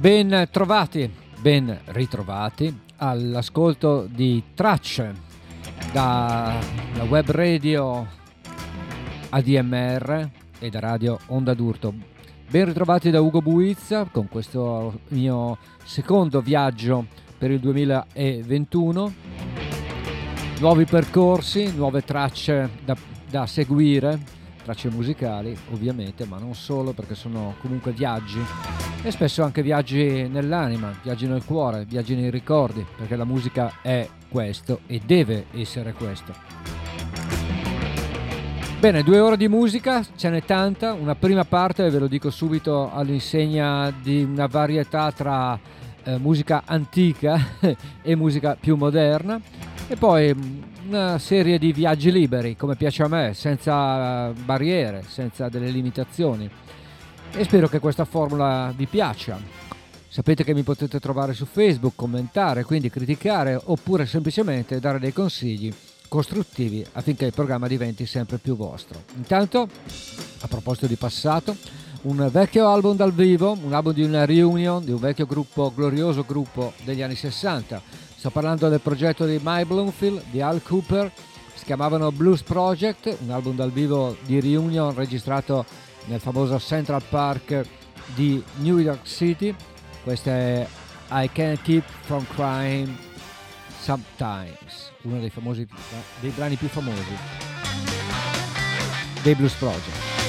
Ben trovati, ben ritrovati all'ascolto di tracce dalla web radio ADMR e da radio Onda d'Urto. Ben ritrovati da Ugo Buizza con questo mio secondo viaggio per il 2021. Nuovi percorsi, nuove tracce da, da seguire, tracce musicali ovviamente, ma non solo perché sono comunque viaggi. E spesso anche viaggi nell'anima, viaggi nel cuore, viaggi nei ricordi, perché la musica è questo e deve essere questo. Bene, due ore di musica, ce n'è tanta, una prima parte, ve lo dico subito, all'insegna di una varietà tra eh, musica antica e musica più moderna e poi mm, una serie di viaggi liberi, come piace a me, senza barriere, senza delle limitazioni e spero che questa formula vi piaccia. Sapete che mi potete trovare su Facebook, commentare, quindi criticare oppure semplicemente dare dei consigli costruttivi affinché il programma diventi sempre più vostro. Intanto, a proposito di passato, un vecchio album dal vivo, un album di una reunion di un vecchio gruppo, glorioso gruppo degli anni 60. Sto parlando del progetto di Mike Bloomfield, di Al Cooper, si chiamavano Blues Project, un album dal vivo di reunion registrato nel famoso Central Park di New York City. Questa è I Can't Keep From Crying Sometimes, uno dei, famosi, dei brani più famosi dei Blues Project.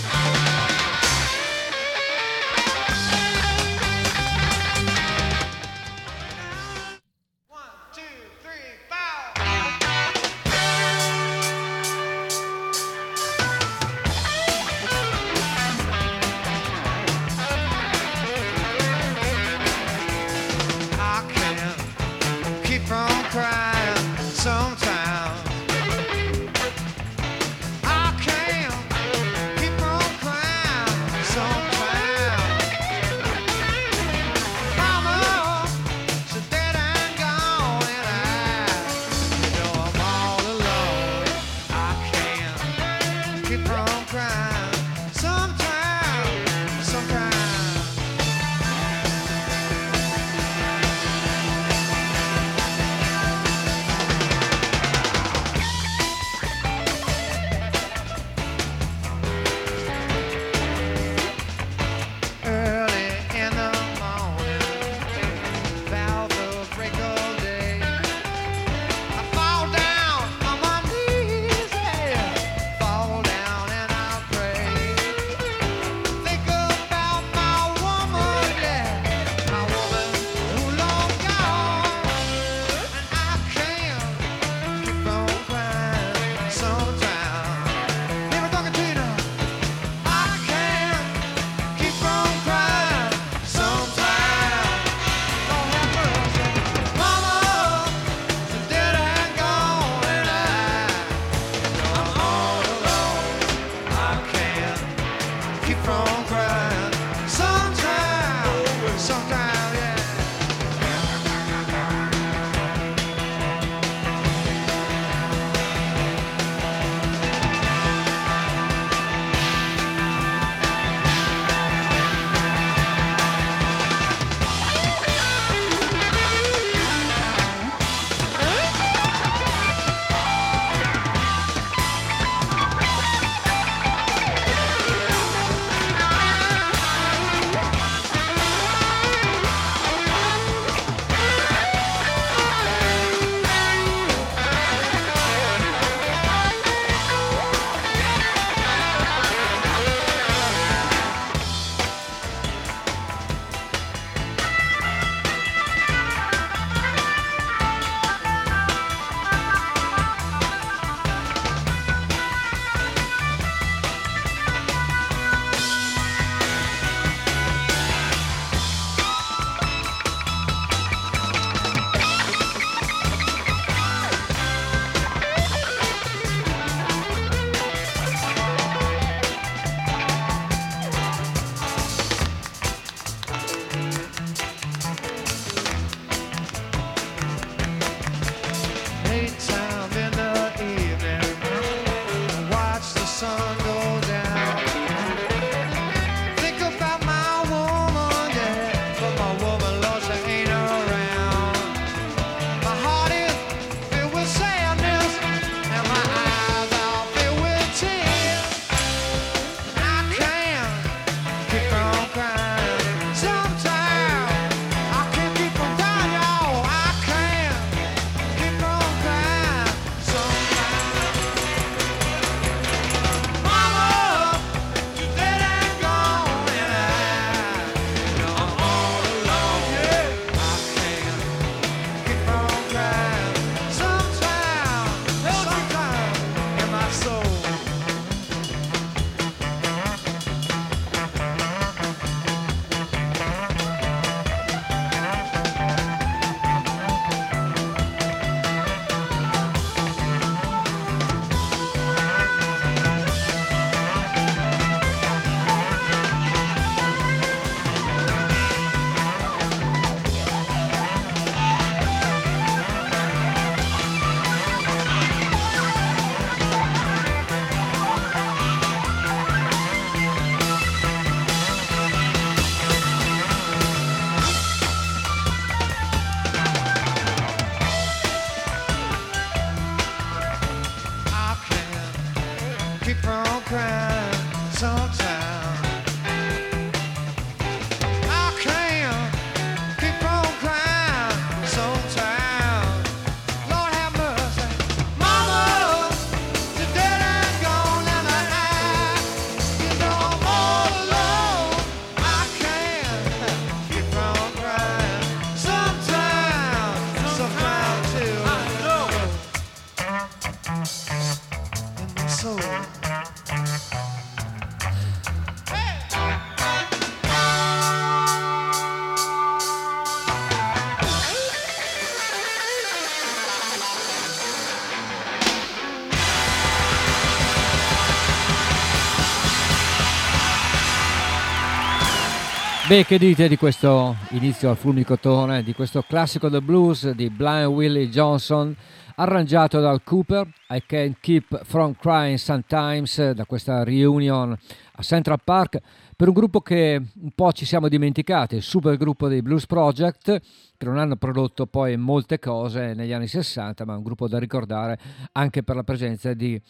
Beh, che dite di questo inizio al fulmicotone, di questo classico del blues di Blind Willie Johnson, arrangiato dal Cooper, I Can't Keep From Crying Sometimes, da questa reunion a Central Park, per un gruppo che un po' ci siamo dimenticati, il super gruppo dei Blues Project, che non hanno prodotto poi molte cose negli anni 60, ma un gruppo da ricordare anche per la presenza di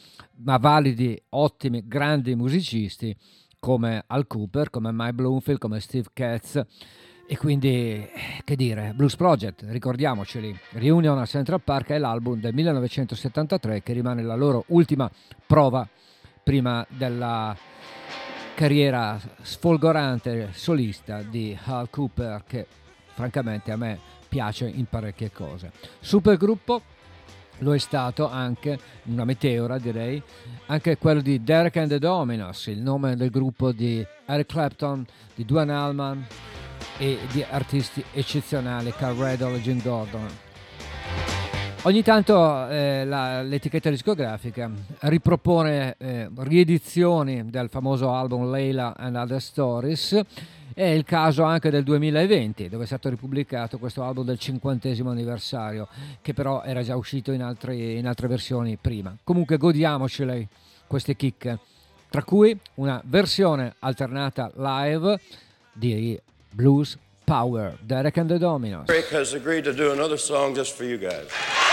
ma validi, ottimi, grandi musicisti come Al Cooper, come Mike Bloomfield, come Steve Katz. E quindi, che dire, Blues Project, ricordiamoceli, Reunion a Central Park è l'album del 1973 che rimane la loro ultima prova prima della carriera sfolgorante solista di Al Cooper che francamente a me piace in parecchie cose. Supergruppo lo è stato anche, una meteora direi, anche quello di Derek and the Dominos, il nome del gruppo di Eric Clapton, di Duane Allman e di artisti eccezionali, Carl Riddle e Jim Gordon. Ogni tanto eh, la, l'etichetta discografica ripropone eh, riedizioni del famoso album Layla and Other Stories è il caso anche del 2020, dove è stato ripubblicato questo album del cinquantesimo anniversario, che però era già uscito in, altri, in altre versioni prima. Comunque godiamocele queste chicche, tra cui una versione alternata live di Blues Power, Derek and the Dominos. Rick has agreed to do another song just for you guys.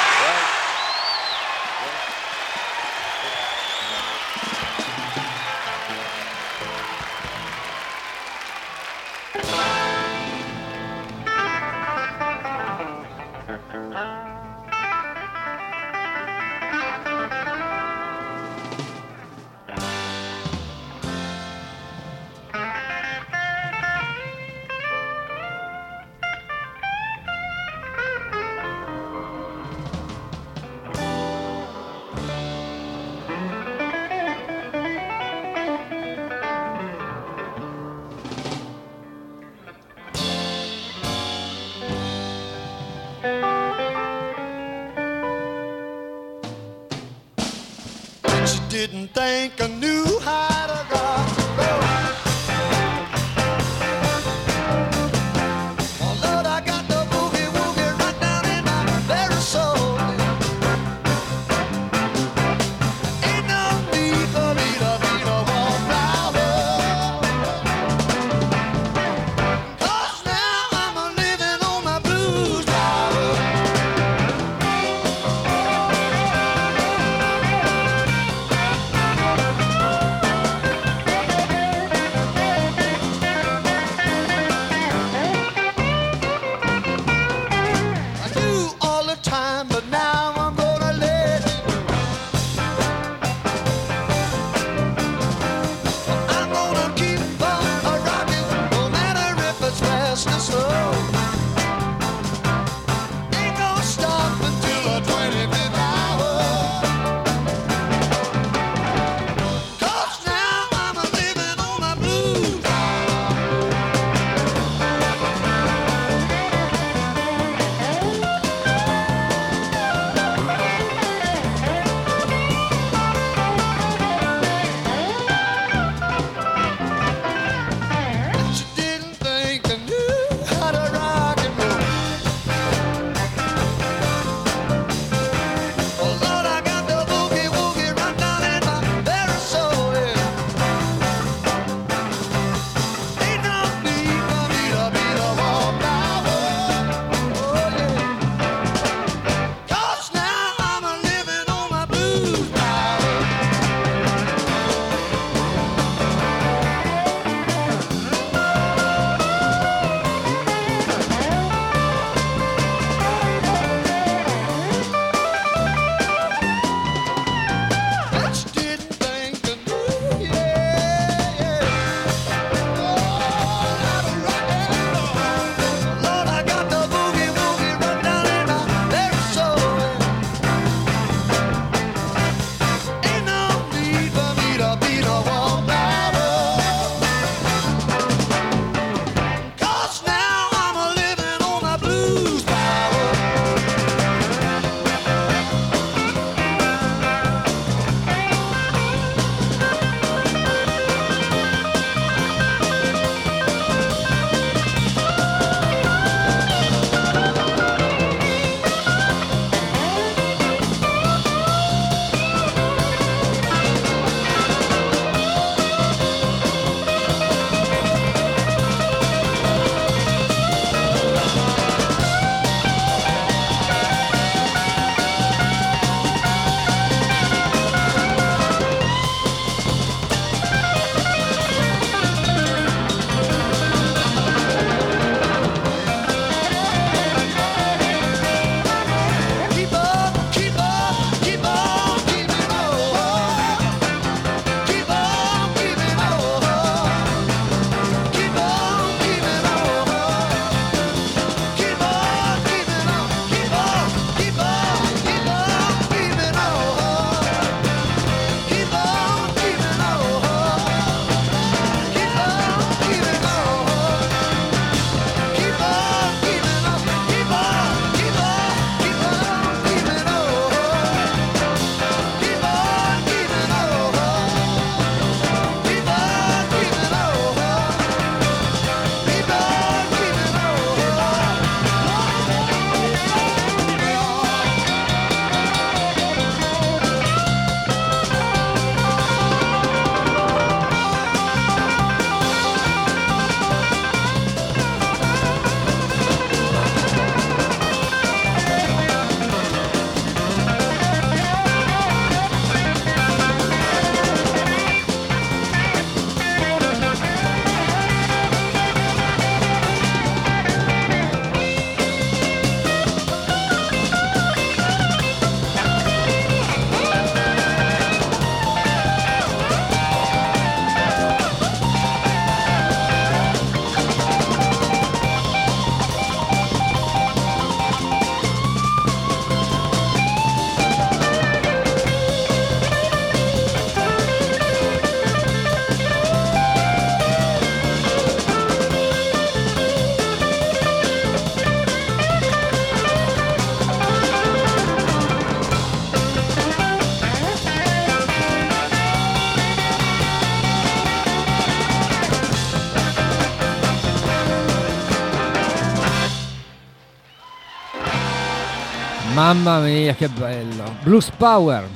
Mamma mia che bello! Blues Power,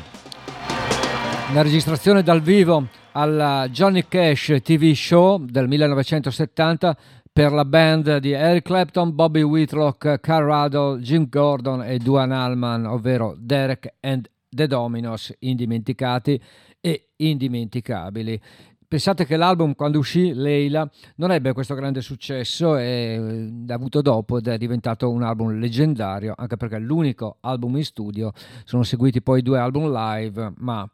una registrazione dal vivo alla Johnny Cash TV show del 1970 per la band di Eric Clapton, Bobby Whitlock, Carl Ruddle, Jim Gordon e Duane Allman, ovvero Derek and the Dominos, indimenticati e indimenticabili. Pensate che l'album quando uscì, Leila, non ebbe questo grande successo e l'ha avuto dopo ed è diventato un album leggendario, anche perché è l'unico album in studio, sono seguiti poi due album live, ma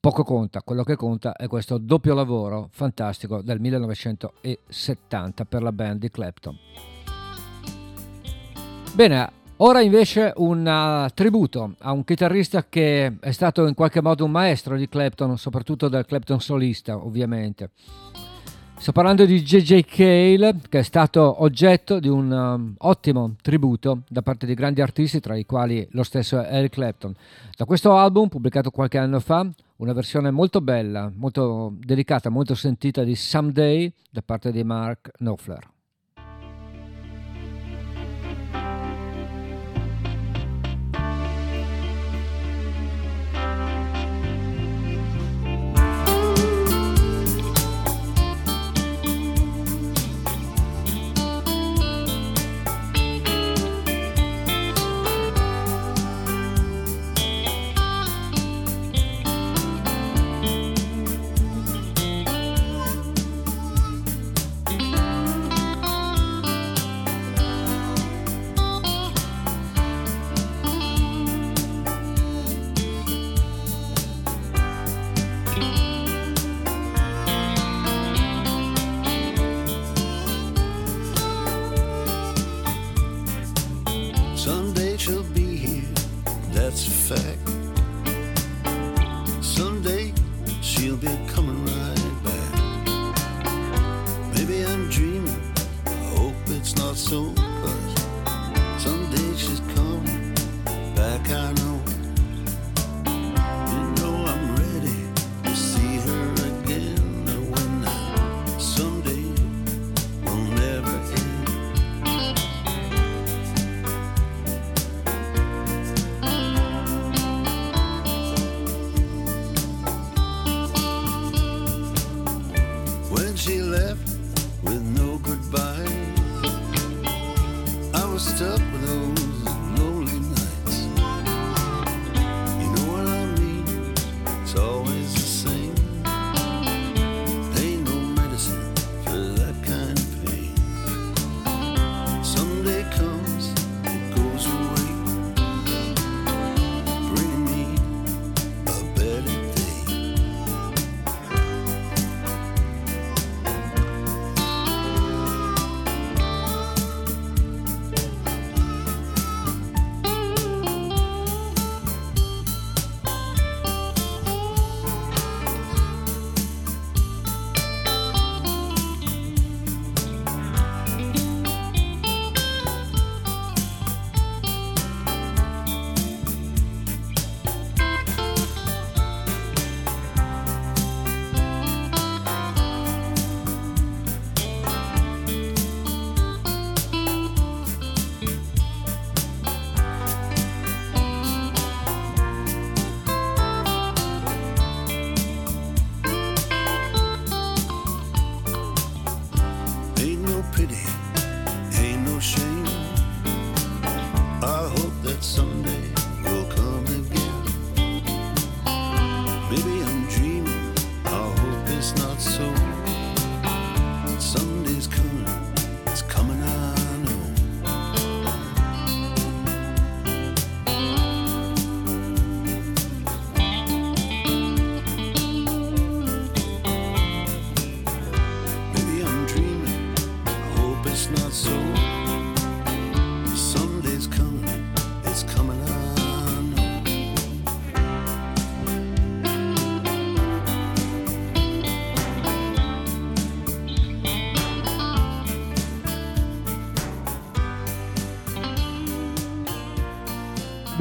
poco conta, quello che conta è questo doppio lavoro fantastico del 1970 per la band di Clapton. Bene, Ora invece un uh, tributo a un chitarrista che è stato in qualche modo un maestro di Clapton, soprattutto del Clapton solista ovviamente. Sto parlando di J.J. Cale, che è stato oggetto di un um, ottimo tributo da parte di grandi artisti, tra i quali lo stesso Eric Clapton. Da questo album, pubblicato qualche anno fa, una versione molto bella, molto delicata, molto sentita di Someday da parte di Mark Knopfler.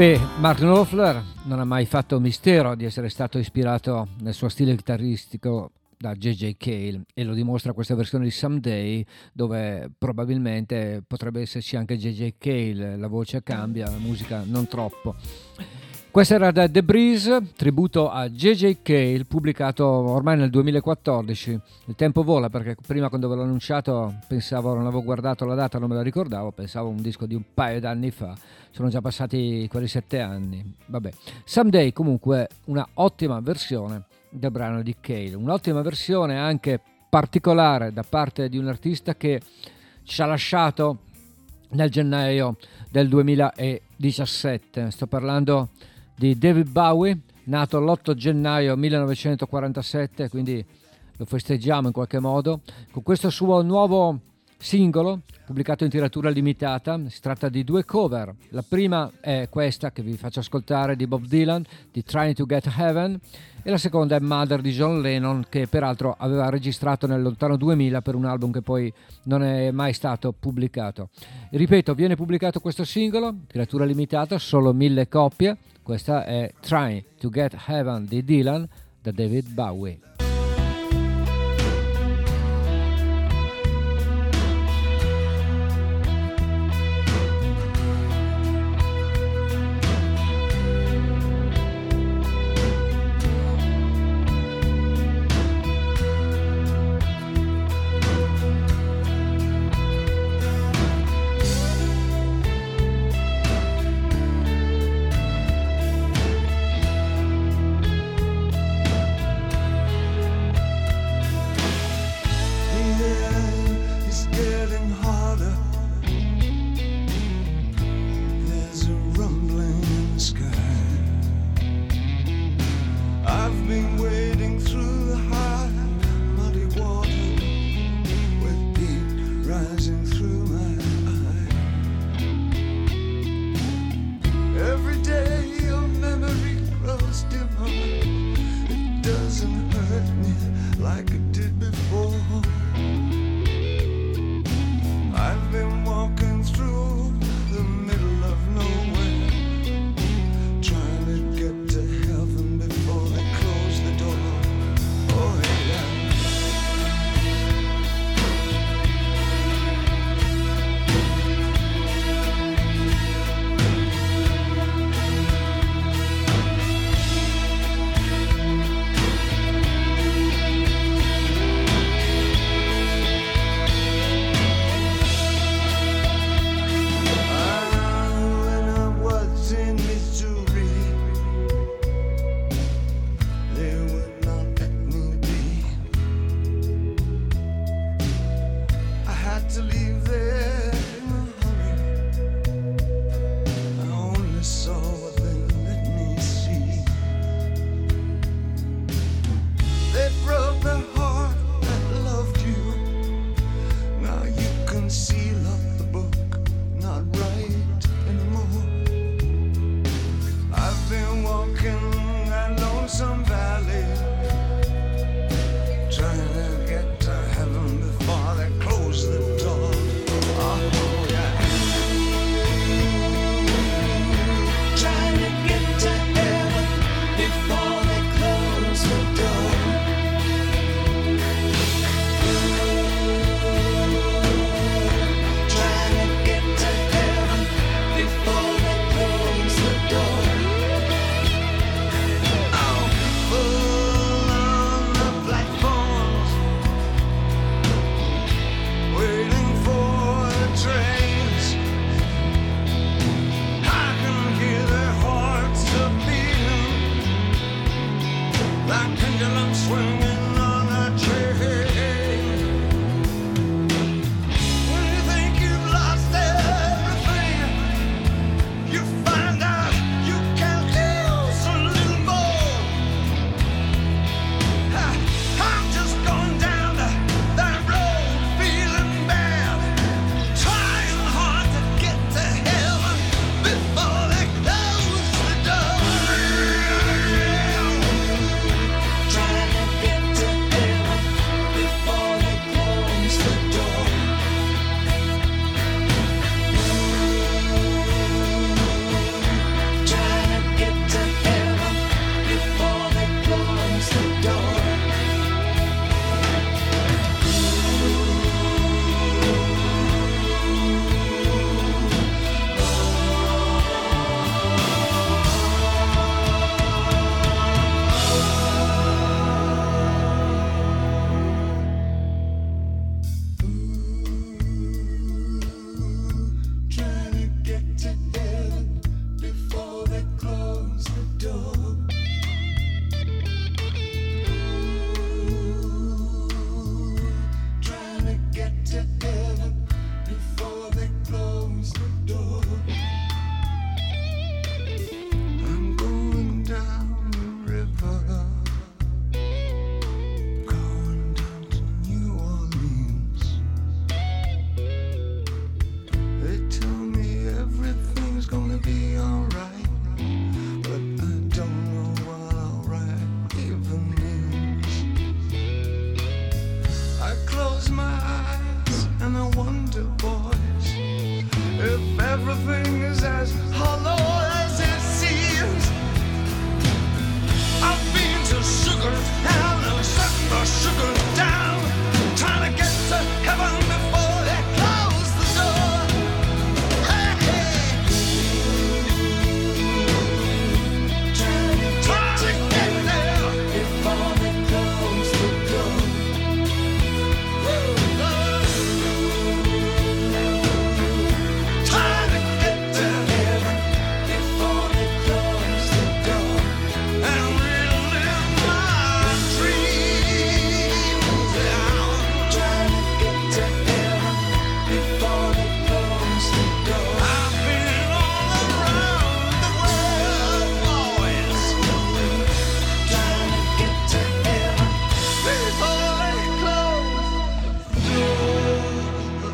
Beh, Mark Knopfler non ha mai fatto mistero di essere stato ispirato nel suo stile chitarristico da JJ Cale e lo dimostra questa versione di Someday dove probabilmente potrebbe esserci anche JJ Cale, la voce cambia, la musica non troppo. Questa era da The Breeze, tributo a JJ Cale, pubblicato ormai nel 2014. Il tempo vola perché prima quando ve l'ho annunciato pensavo, non avevo guardato la data, non me la ricordavo, pensavo un disco di un paio d'anni fa. Sono già passati quasi sette anni. Vabbè. Someday comunque una ottima versione del brano di Cale. Un'ottima versione anche particolare da parte di un artista che ci ha lasciato nel gennaio del 2017. Sto parlando di David Bowie, nato l'8 gennaio 1947, quindi lo festeggiamo in qualche modo, con questo suo nuovo singolo pubblicato in tiratura limitata. Si tratta di due cover. La prima è questa che vi faccio ascoltare di Bob Dylan, di Trying to Get Heaven, e la seconda è Mother di John Lennon, che peraltro aveva registrato nel lontano 2000 per un album che poi non è mai stato pubblicato. ripeto, viene pubblicato questo singolo, tiratura limitata, solo mille copie. Questa è Trying to Get Heaven di Dylan da David Bowie.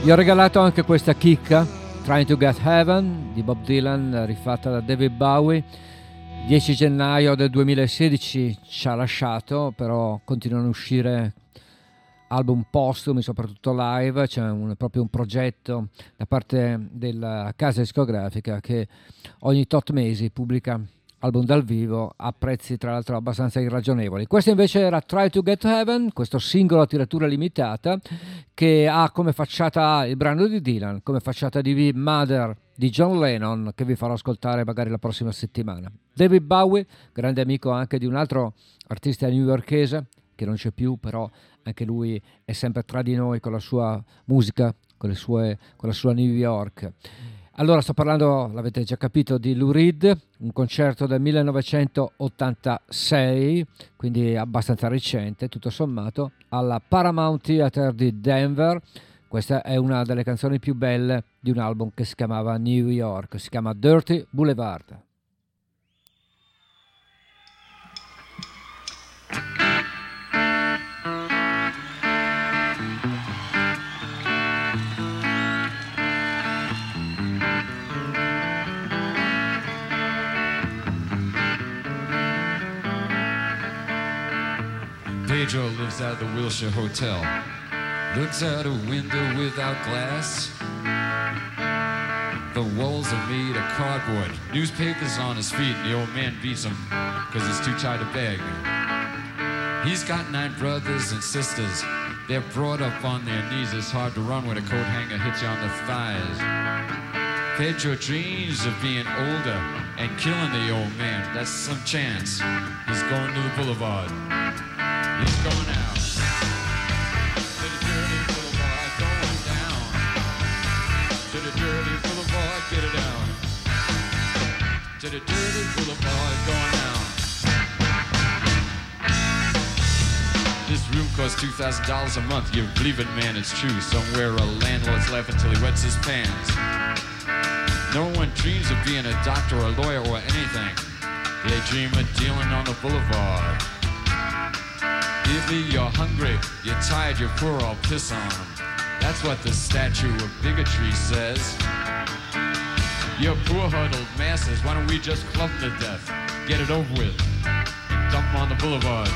Vi ho regalato anche questa chicca, Trying to Get Heaven di Bob Dylan, rifatta da David Bowie. 10 gennaio del 2016 ci ha lasciato, però continuano a uscire album postumi, soprattutto live, c'è un, proprio un progetto da parte della casa discografica che ogni tot mesi pubblica album dal vivo a prezzi tra l'altro abbastanza irragionevoli. Questo invece era Try to Get Heaven, questo singolo a tiratura limitata che ha come facciata il brano di Dylan, come facciata di Mother di John Lennon che vi farò ascoltare magari la prossima settimana. David Bowie, grande amico anche di un altro artista newyorkese che non c'è più, però anche lui è sempre tra di noi con la sua musica, con, sue, con la sua New York. Allora sto parlando, l'avete già capito, di Lou Reed, un concerto del 1986, quindi abbastanza recente, tutto sommato, alla Paramount Theater di Denver. Questa è una delle canzoni più belle di un album che si chiamava New York, si chiama Dirty Boulevard. Pedro lives at the Wilshire Hotel. Looks out a window without glass. The walls are made of cardboard. Newspapers on his feet, the old man beats him because he's too tired to beg. He's got nine brothers and sisters. They're brought up on their knees. It's hard to run when a coat hanger hits you on the thighs. Pedro dreams of being older and killing the old man. That's some chance. He's going to the boulevard. He's going out. To the dirty boulevard, going down. To the dirty boulevard, get it down. To the dirty boulevard, going down. This room costs two thousand dollars a month. You believe it, man? It's true. Somewhere a landlord's laughing till he wets his pants. No one dreams of being a doctor or a lawyer or anything. They dream of dealing on the boulevard. If you're hungry, you're tired, you're poor, I'll piss on. That's what the statue of bigotry says. You're poor huddled masses, why don't we just club to death? Get it over with. Dump them on the boulevard.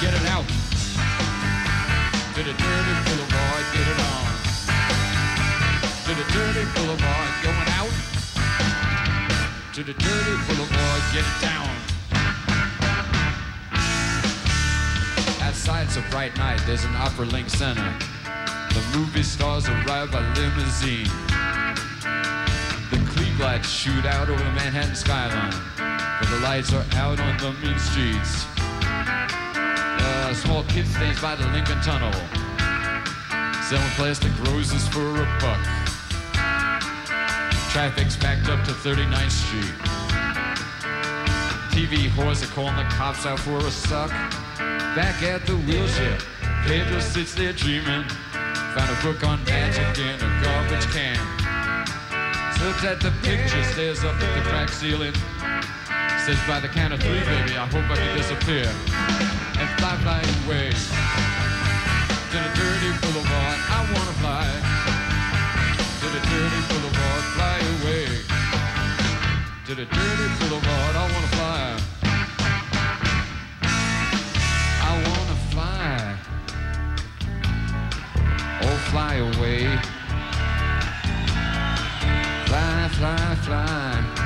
Get it out. To the dirty boulevard, get it on. To the dirty boulevard, going out. To the dirty boulevard, get it down. It's a bright night, there's an Opera Link Center. The movie stars arrive by limousine. The Klieg lights shoot out over the Manhattan skyline. But the lights are out on the mean streets. A small kid stands by the Lincoln Tunnel. Selling plastic roses for a buck. Traffic's backed up to 39th Street. TV whores are calling the cops out for a suck. Back at the wheelchair, Pedro sits there dreaming. Found a book on magic in a garbage can. Looks at the picture, stares up at the cracked ceiling. Says by the count of three, baby, I hope I can disappear. And fly, fly away. To the dirty boulevard, I wanna fly. To the dirty boulevard, fly away. To the dirty boulevard, I wanna fly. Fly away. Fly, fly, fly.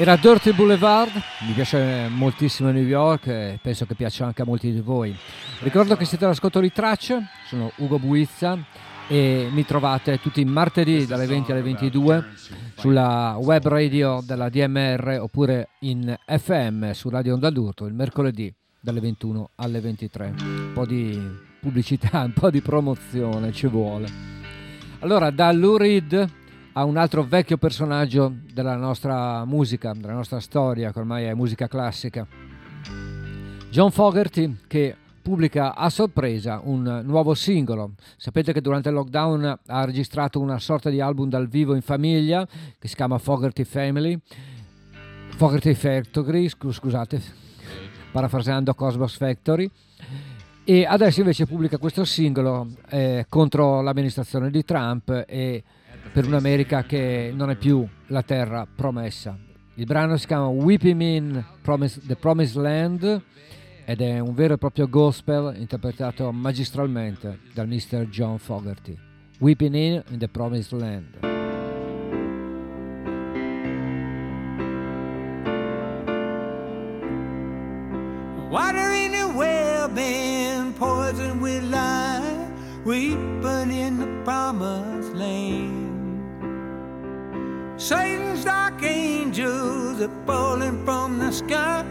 Era Dirty Boulevard, mi piace moltissimo New York e penso che piaccia anche a molti di voi. Ricordo che siete all'ascolto di Tracce, sono Ugo Buizza e mi trovate tutti i martedì dalle 20 alle 22 sulla web radio della DMR oppure in FM su Radio Onda d'Urto il mercoledì dalle 21 alle 23. Un po' di pubblicità, un po' di promozione ci vuole. Allora, da Lou Reed a un altro vecchio personaggio della nostra musica, della nostra storia, che ormai è musica classica. John Fogerty che pubblica a sorpresa un nuovo singolo. Sapete che durante il lockdown ha registrato una sorta di album dal vivo in famiglia che si chiama Fogerty Family. Fogerty Factory, scusate, parafraseando Cosmos Factory. E adesso invece pubblica questo singolo eh, contro l'amministrazione di Trump e per un'America che non è più la terra promessa. Il brano si chiama Weeping in Promise, The Promised Land ed è un vero e proprio gospel interpretato magistralmente dal Mr. John Fogerty. Weeping in, in the Promised Land. Water in the well been poisoned with lime, weeping in the promised are falling from the sky,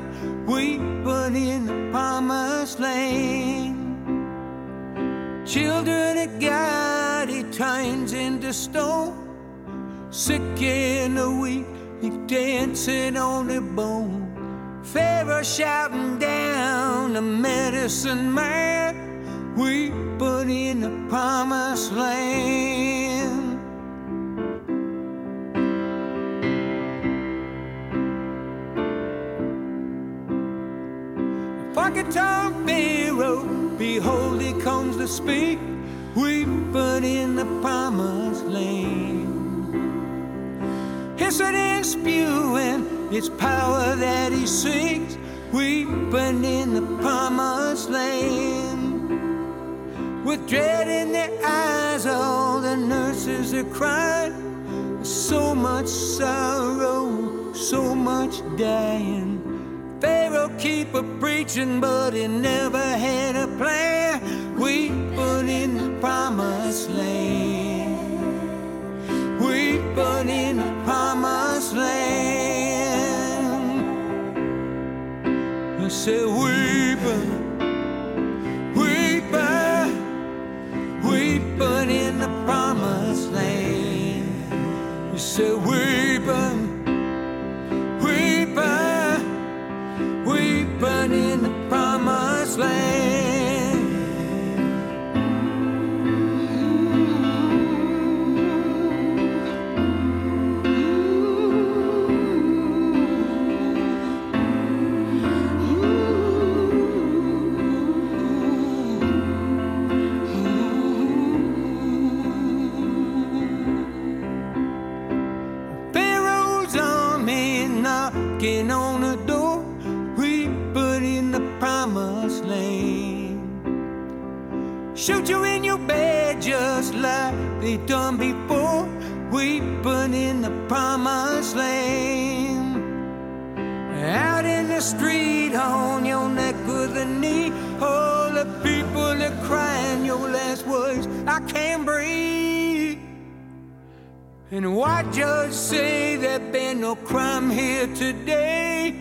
weeping in the promised land. Children of God, he turns into stone, sick and the weak, he dancing on the bone. Pharaoh shouting down the medicine man, weeping in the promised land. He comes to speak, weeping in the promised land. Hissing and spewing, it's power that he seeks, weeping in the promised land. With dread in their eyes, all the nurses are crying. So much sorrow, so much dying. Pharaoh keep a preaching, but he never had a plan. We put in the promised land. We put in the promised land. I said, weeping, weeping, weeping in the promised land. You said, weeping. Shoot you in your bed just like they done before, weeping in the promised land. Out in the street, on your neck with a knee, all the people are crying your last words. I can't breathe. And why judge say there been no crime here today?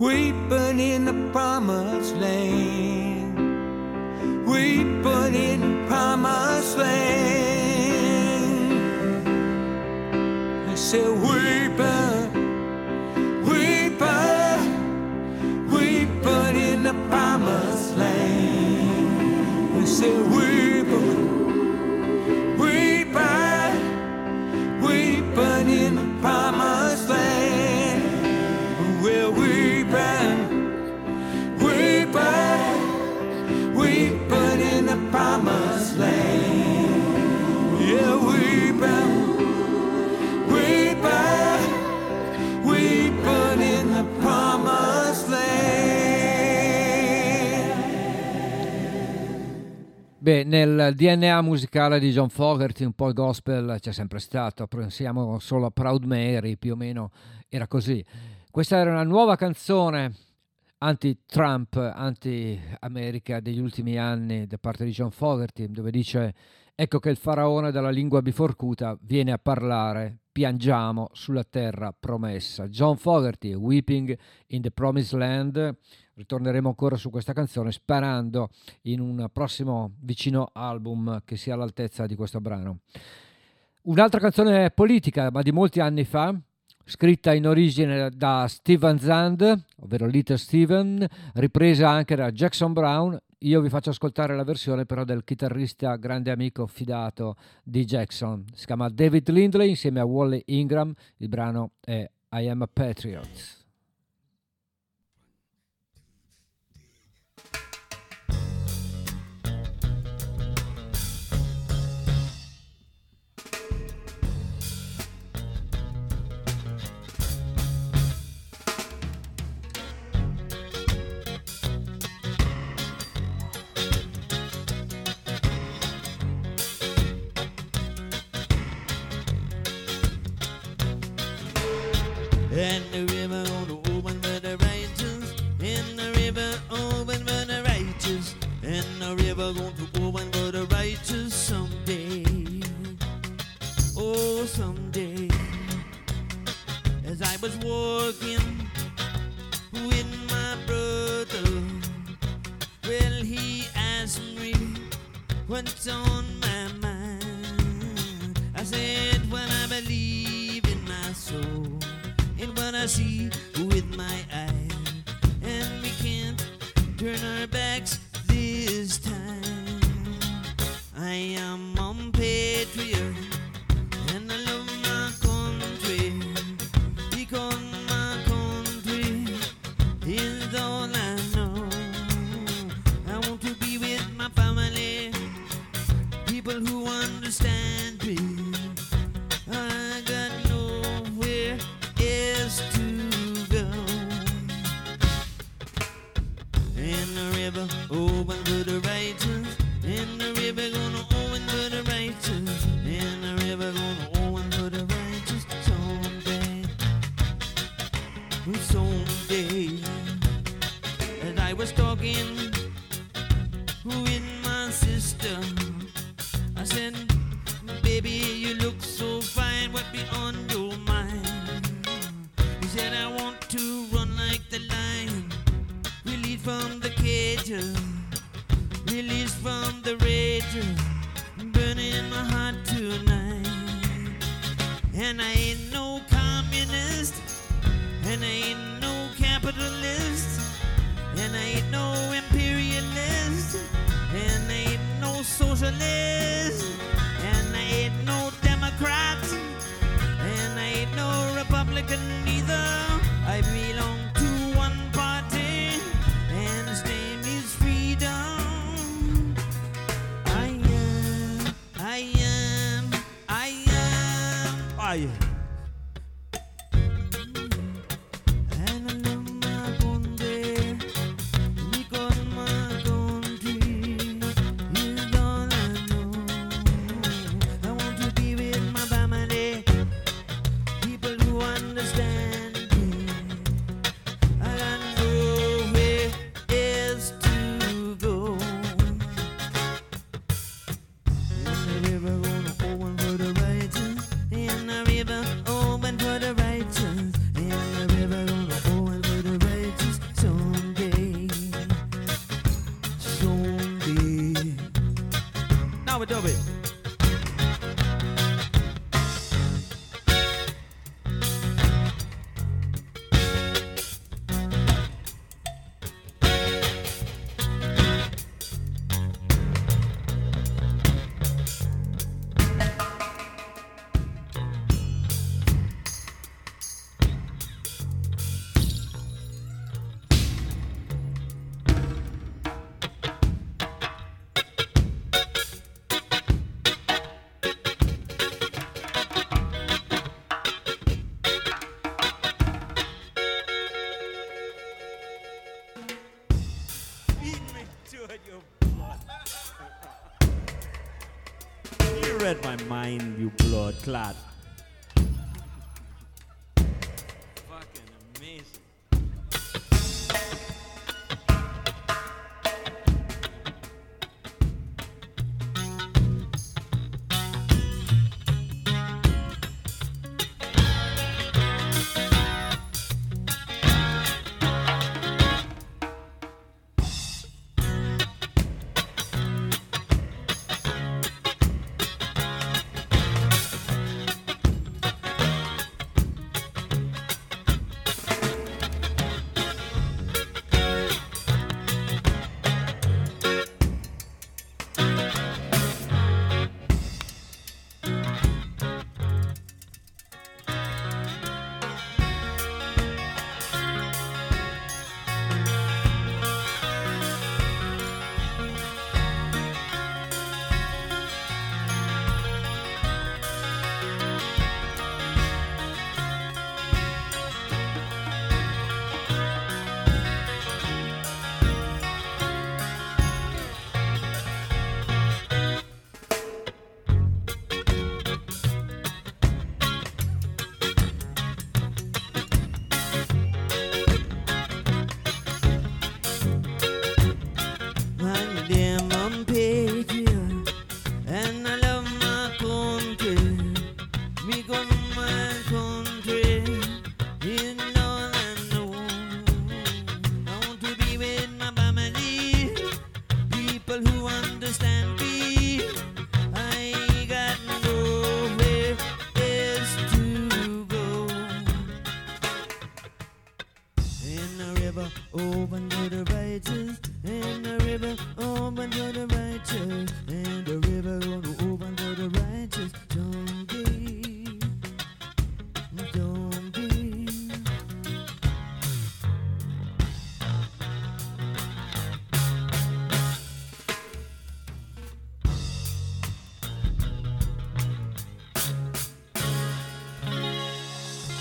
Weeping in the promised land. Weeping in the promised land. I said, weeping, weeping, weeping in the promised land. I said, weeping, Beh, nel DNA musicale di John Fogerty un po' il gospel c'è sempre stato, pensiamo solo a Proud Mary, più o meno era così. Questa era una nuova canzone anti-Trump, anti-America degli ultimi anni da parte di John Fogerty, dove dice ecco che il faraone dalla lingua biforcuta viene a parlare, piangiamo sulla terra promessa. John Fogerty, Weeping in the Promised Land, ritorneremo ancora su questa canzone sperando in un prossimo vicino album che sia all'altezza di questo brano. Un'altra canzone politica, ma di molti anni fa, scritta in origine da Steven Zand, ovvero Little Steven, ripresa anche da Jackson Brown. Io vi faccio ascoltare la versione però del chitarrista grande amico fidato di Jackson. Si chiama David Lindley insieme a Wally Ingram. Il brano è I Am a Patriot. The river gonna open for the righteous. And the river open for the righteous. And the river gonna open for the righteous someday. Oh, someday. As I was walking with my brother, well, he asked me what's on turn our backs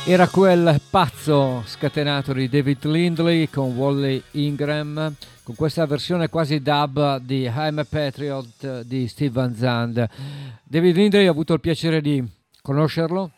Era quel pazzo scatenato di David Lindley con Wally Ingram, con questa versione quasi dub di I'm a Patriot di Steve Van Zandt. David Lindley ho avuto il piacere di conoscerlo,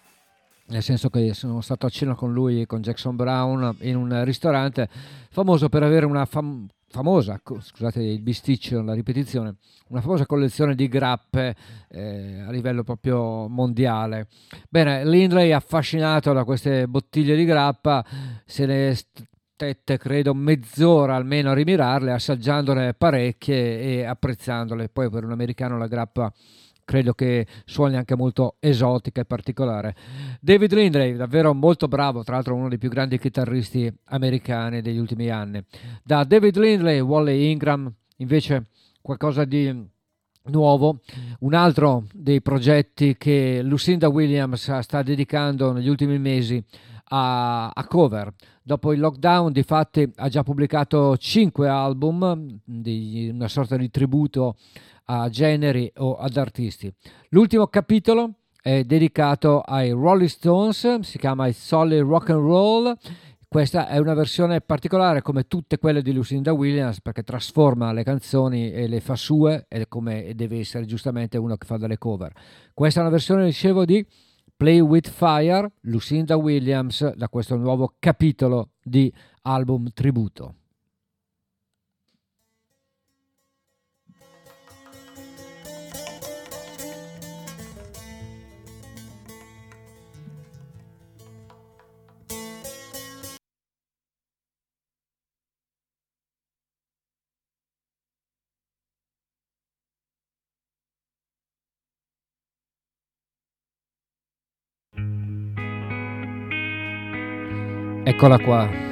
nel senso che sono stato a cena con lui e con Jackson Brown in un ristorante famoso per avere una fam- famosa, scusate il bisticcio, la ripetizione, una famosa collezione di grappe eh, a livello proprio mondiale. Bene, Lindley affascinato da queste bottiglie di grappa se ne stette credo mezz'ora almeno a rimirarle, assaggiandone parecchie e apprezzandole. Poi per un americano la grappa credo che suoni anche molto esotica e particolare. David Lindley, davvero molto bravo, tra l'altro uno dei più grandi chitarristi americani degli ultimi anni. Da David Lindley, Wally Ingram, invece qualcosa di nuovo, un altro dei progetti che Lucinda Williams sta dedicando negli ultimi mesi a, a cover. Dopo il lockdown, di fatti, ha già pubblicato cinque album, di una sorta di tributo a generi o ad artisti. L'ultimo capitolo è dedicato ai Rolling Stones, si chiama It's Solid Rock and Roll. Questa è una versione particolare come tutte quelle di Lucinda Williams perché trasforma le canzoni e le fa sue e come deve essere giustamente uno che fa delle cover. Questa è una versione, dicevo, di Play with Fire, Lucinda Williams, da questo nuovo capitolo di album tributo. Eccola qua.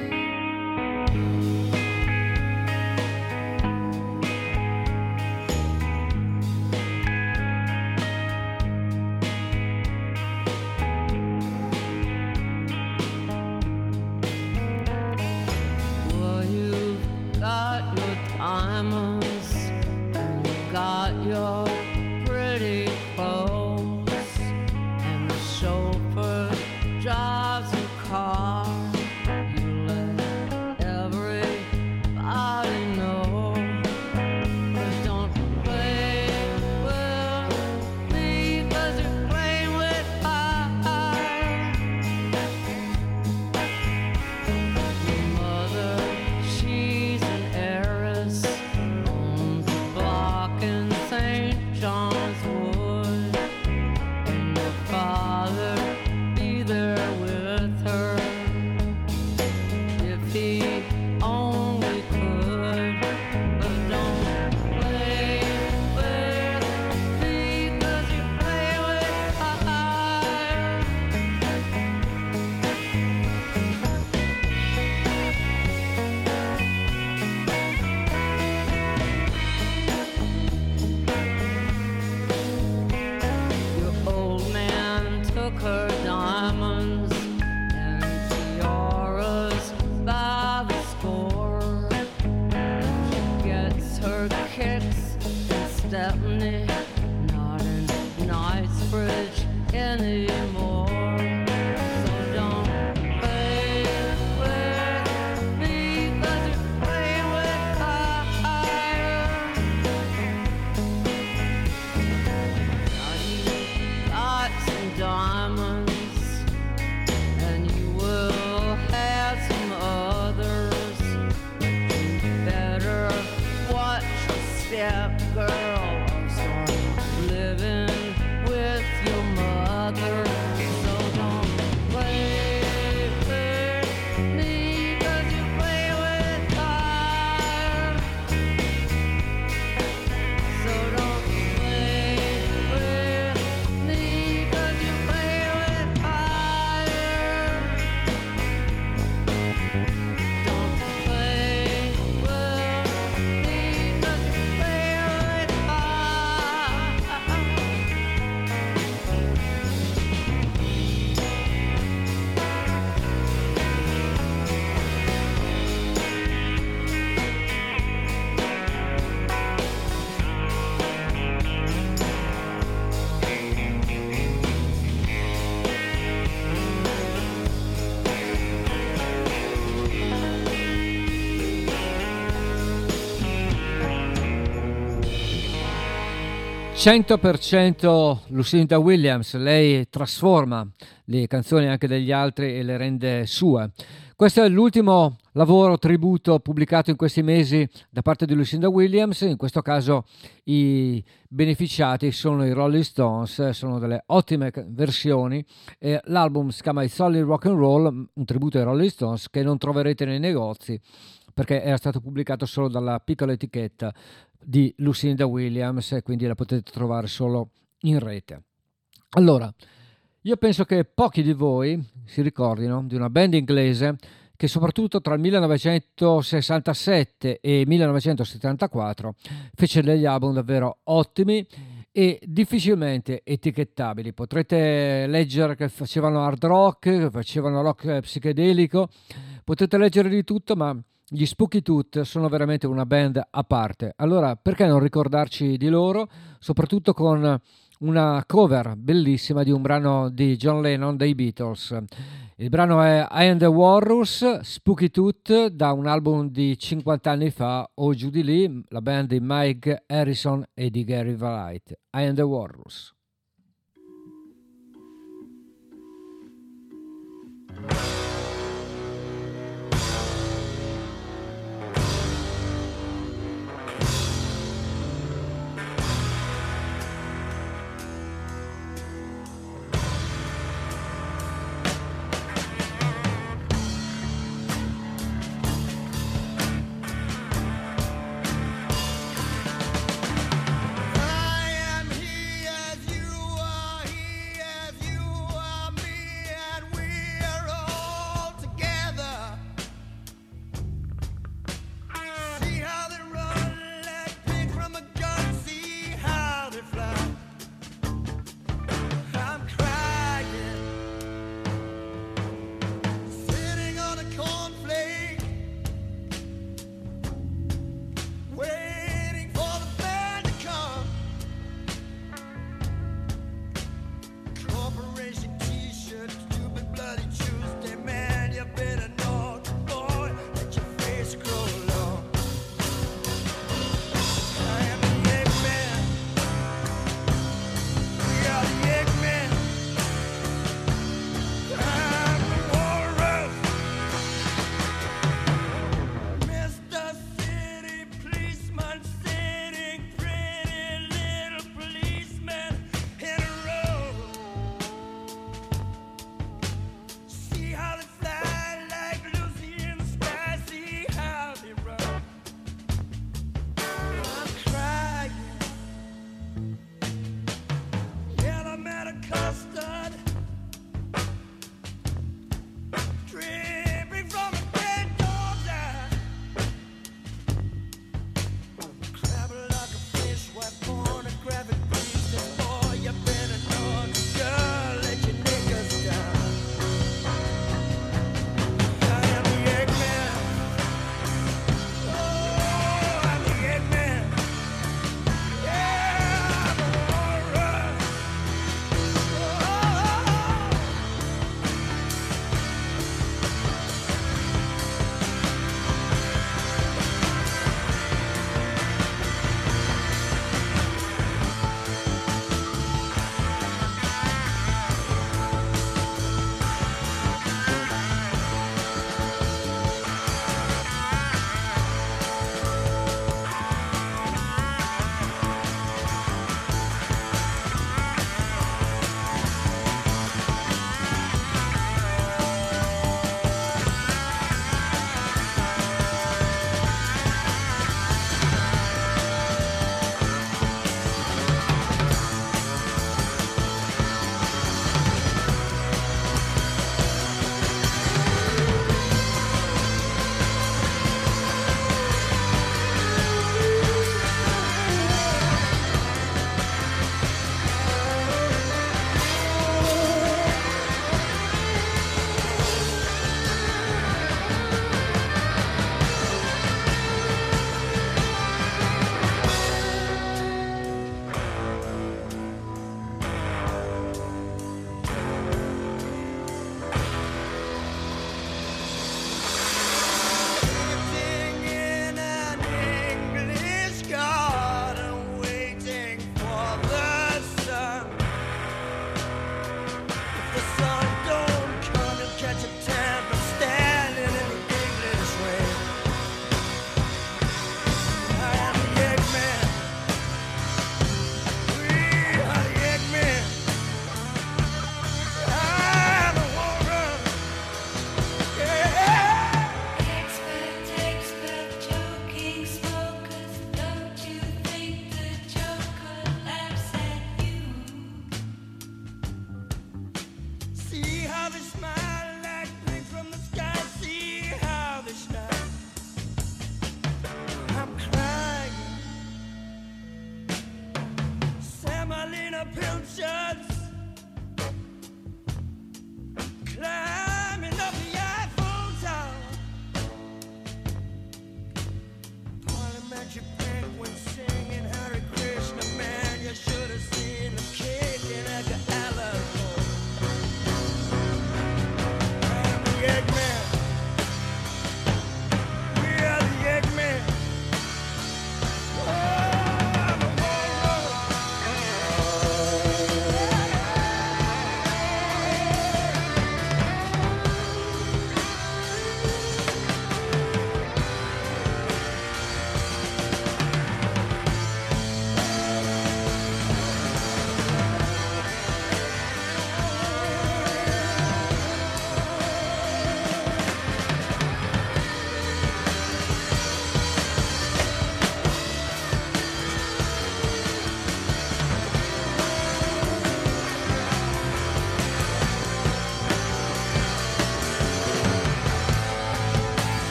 ...100% Lucinda Williams, lei trasforma le canzoni anche degli altri e le rende sue. Questo è l'ultimo lavoro tributo pubblicato in questi mesi da parte di Lucinda Williams, in questo caso i beneficiati sono i Rolling Stones, sono delle ottime versioni. L'album si chiama I Solid Rock and Roll, un tributo ai Rolling Stones che non troverete nei negozi perché era stato pubblicato solo dalla piccola etichetta di Lucinda Williams e quindi la potete trovare solo in rete. Allora, io penso che pochi di voi si ricordino di una band inglese che soprattutto tra il 1967 e il 1974 fece degli album davvero ottimi e difficilmente etichettabili. Potrete leggere che facevano hard rock, che facevano rock psichedelico, potete leggere di tutto, ma gli Spooky Tooth sono veramente una band a parte. Allora, perché non ricordarci di loro, soprattutto con una cover bellissima di un brano di John Lennon dei Beatles. Il brano è I and the Walrus, Spooky Tooth, da un album di 50 anni fa, o giù di lì, la band di Mike Harrison e di Gary Wright. I and the Walrus.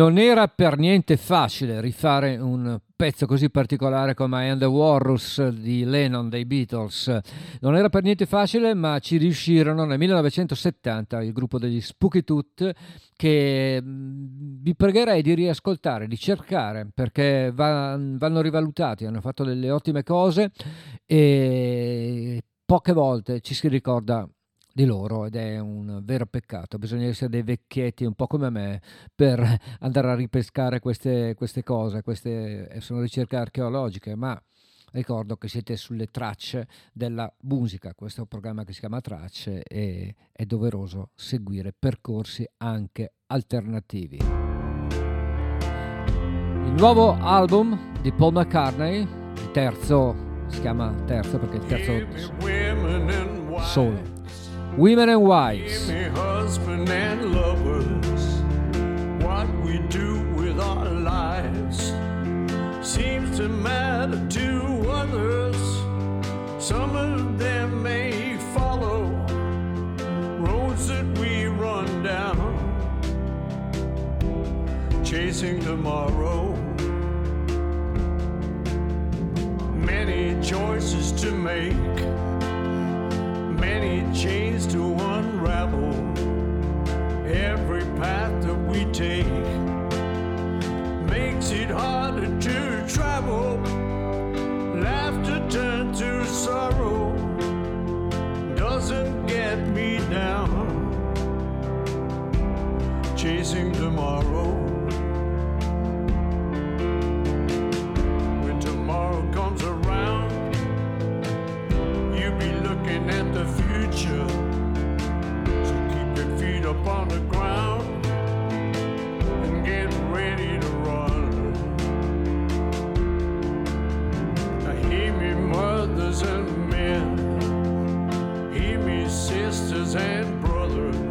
Non era per niente facile rifare un pezzo così particolare come I Am the Walrus di Lennon dei Beatles. Non era per niente facile, ma ci riuscirono nel 1970 il gruppo degli Spooky Tooth che vi pregherei di riascoltare, di cercare perché va- vanno rivalutati, hanno fatto delle ottime cose e poche volte ci si ricorda di loro ed è un vero peccato. Bisogna essere dei vecchietti un po' come me per andare a ripescare queste, queste cose. Queste eh, sono ricerche archeologiche, ma ricordo che siete sulle tracce della musica. Questo è un programma che si chiama Tracce e è doveroso seguire percorsi anche alternativi. Il nuovo album di Paul McCartney, il terzo, si chiama terzo perché il terzo solo. Women and Wives. and lovers. What we do with our lives seems to matter to others. Some of them may follow roads that we run down, chasing tomorrow. Many choices to make many chains to unravel. Every path that we take makes it harder to travel. Laughter turned to sorrow doesn't get me down. Chasing tomorrow. When tomorrow comes around, be looking at the future. So keep your feet up on the ground and get ready to run. Now, hear me, mothers and men. Hear me, sisters and brothers.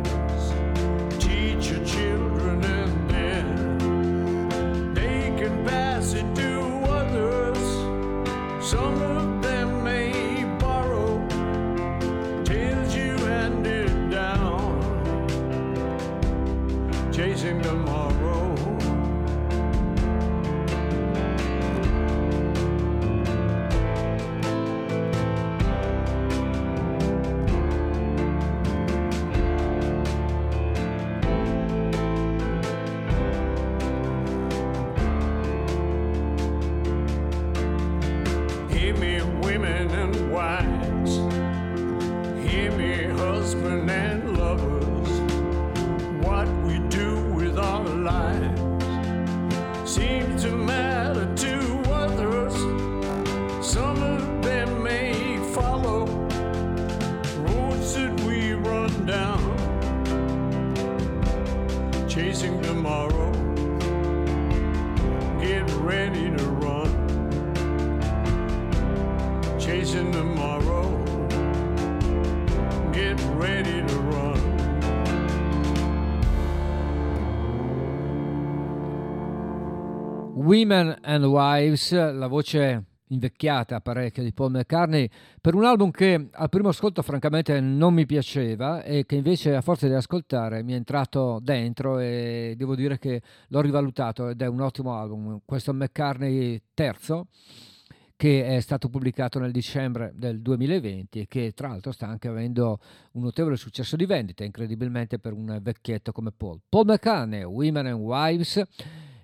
Women and Wives, la voce invecchiata parecchio di Paul McCartney, per un album che al primo ascolto francamente non mi piaceva e che invece a forza di ascoltare mi è entrato dentro e devo dire che l'ho rivalutato ed è un ottimo album. Questo McCartney terzo che è stato pubblicato nel dicembre del 2020 e che tra l'altro sta anche avendo un notevole successo di vendita, incredibilmente per un vecchietto come Paul. Paul McCartney, Women and Wives,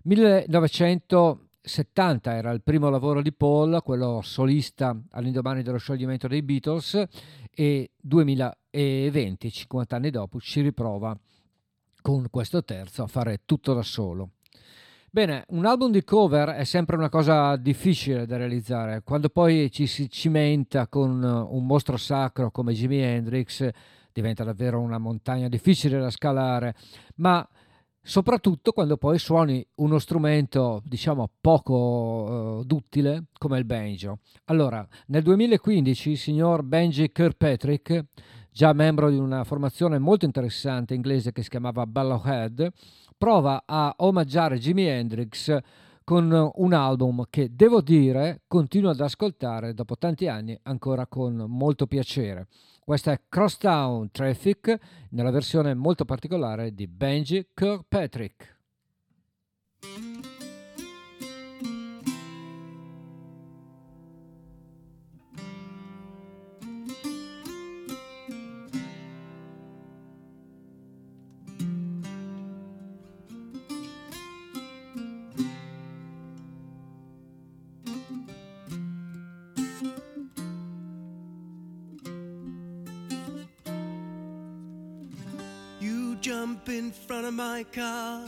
1970 era il primo lavoro di Paul, quello solista all'indomani dello scioglimento dei Beatles e 2020, 50 anni dopo, ci riprova con questo terzo a fare tutto da solo. Bene, un album di cover è sempre una cosa difficile da realizzare. Quando poi ci si cimenta con un mostro sacro come Jimi Hendrix, diventa davvero una montagna difficile da scalare, ma soprattutto quando poi suoni uno strumento, diciamo, poco eh, duttile come il banjo. Allora, nel 2015 il signor Benji Kirkpatrick, già membro di una formazione molto interessante inglese che si chiamava Ballowhead, prova a omaggiare Jimi Hendrix con un album che devo dire continuo ad ascoltare dopo tanti anni ancora con molto piacere. Questa è Crosstown Traffic nella versione molto particolare di Benji Kirkpatrick. Jump in front of my car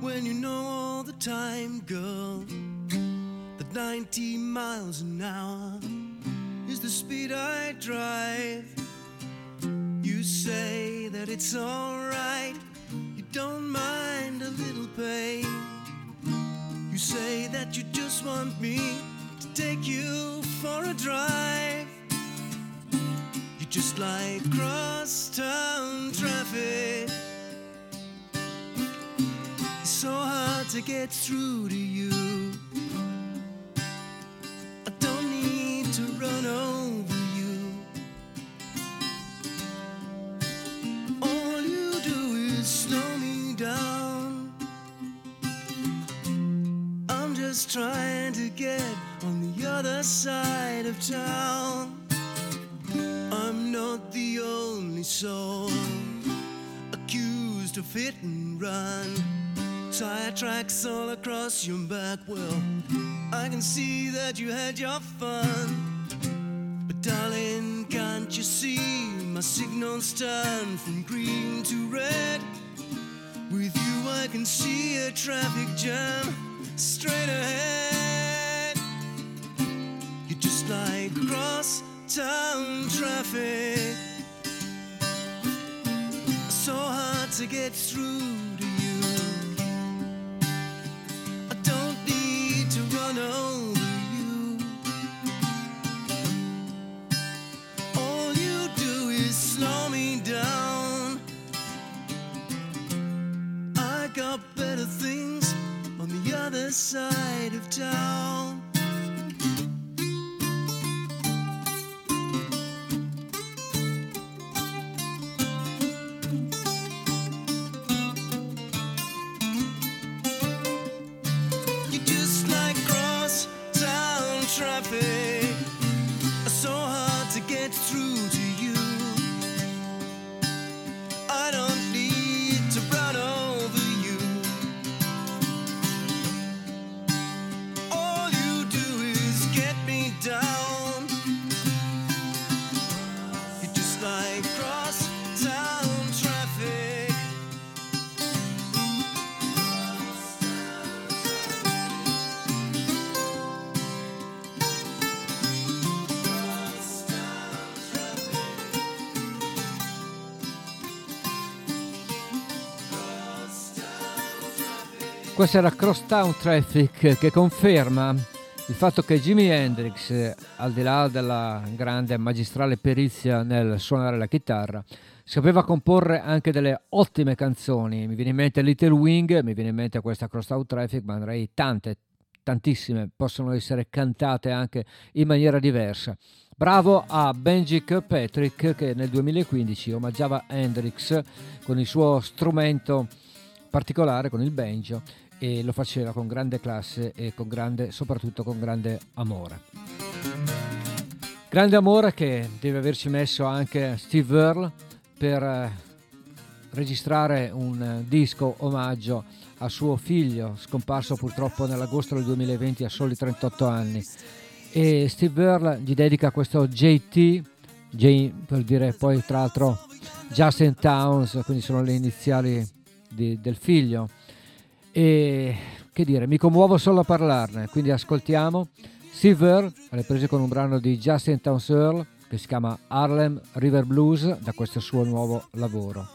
when you know all the time, girl, that 90 miles an hour is the speed I drive. You say that it's alright, you don't mind a little pain. You say that you just want me to take you for a drive. You just like cross town traffic. So hard to get through to you. I don't need to run over you. All you do is slow me down. I'm just trying to get on the other side of town. I'm not the only soul accused of hit and run. Tire tracks all across your back. Well, I can see that you had your fun. But darling, can't you see my signals turn from green to red? With you, I can see a traffic jam straight ahead. You're just like cross town traffic. So hard to get through Questa era Crosstown Traffic che conferma il fatto che Jimi Hendrix, al di là della grande magistrale perizia nel suonare la chitarra, sapeva comporre anche delle ottime canzoni. Mi viene in mente Little Wing, mi viene in mente questa Crosstown Traffic, ma andrei tante, tantissime, possono essere cantate anche in maniera diversa. Bravo a Benji Kirkpatrick che nel 2015 omaggiava Hendrix con il suo strumento particolare, con il banjo, e lo faceva con grande classe e con grande, soprattutto con grande amore. Grande amore che deve averci messo anche Steve Earle per eh, registrare un eh, disco omaggio a suo figlio, scomparso purtroppo nell'agosto del 2020 a soli 38 anni. E Steve Earle gli dedica questo JT, J per dire poi tra l'altro Justin Towns, quindi sono le iniziali di- del figlio. E che dire, mi commuovo solo a parlarne, quindi ascoltiamo Earle, alle prese con un brano di Justin Towns Earle che si chiama Harlem River Blues da questo suo nuovo lavoro.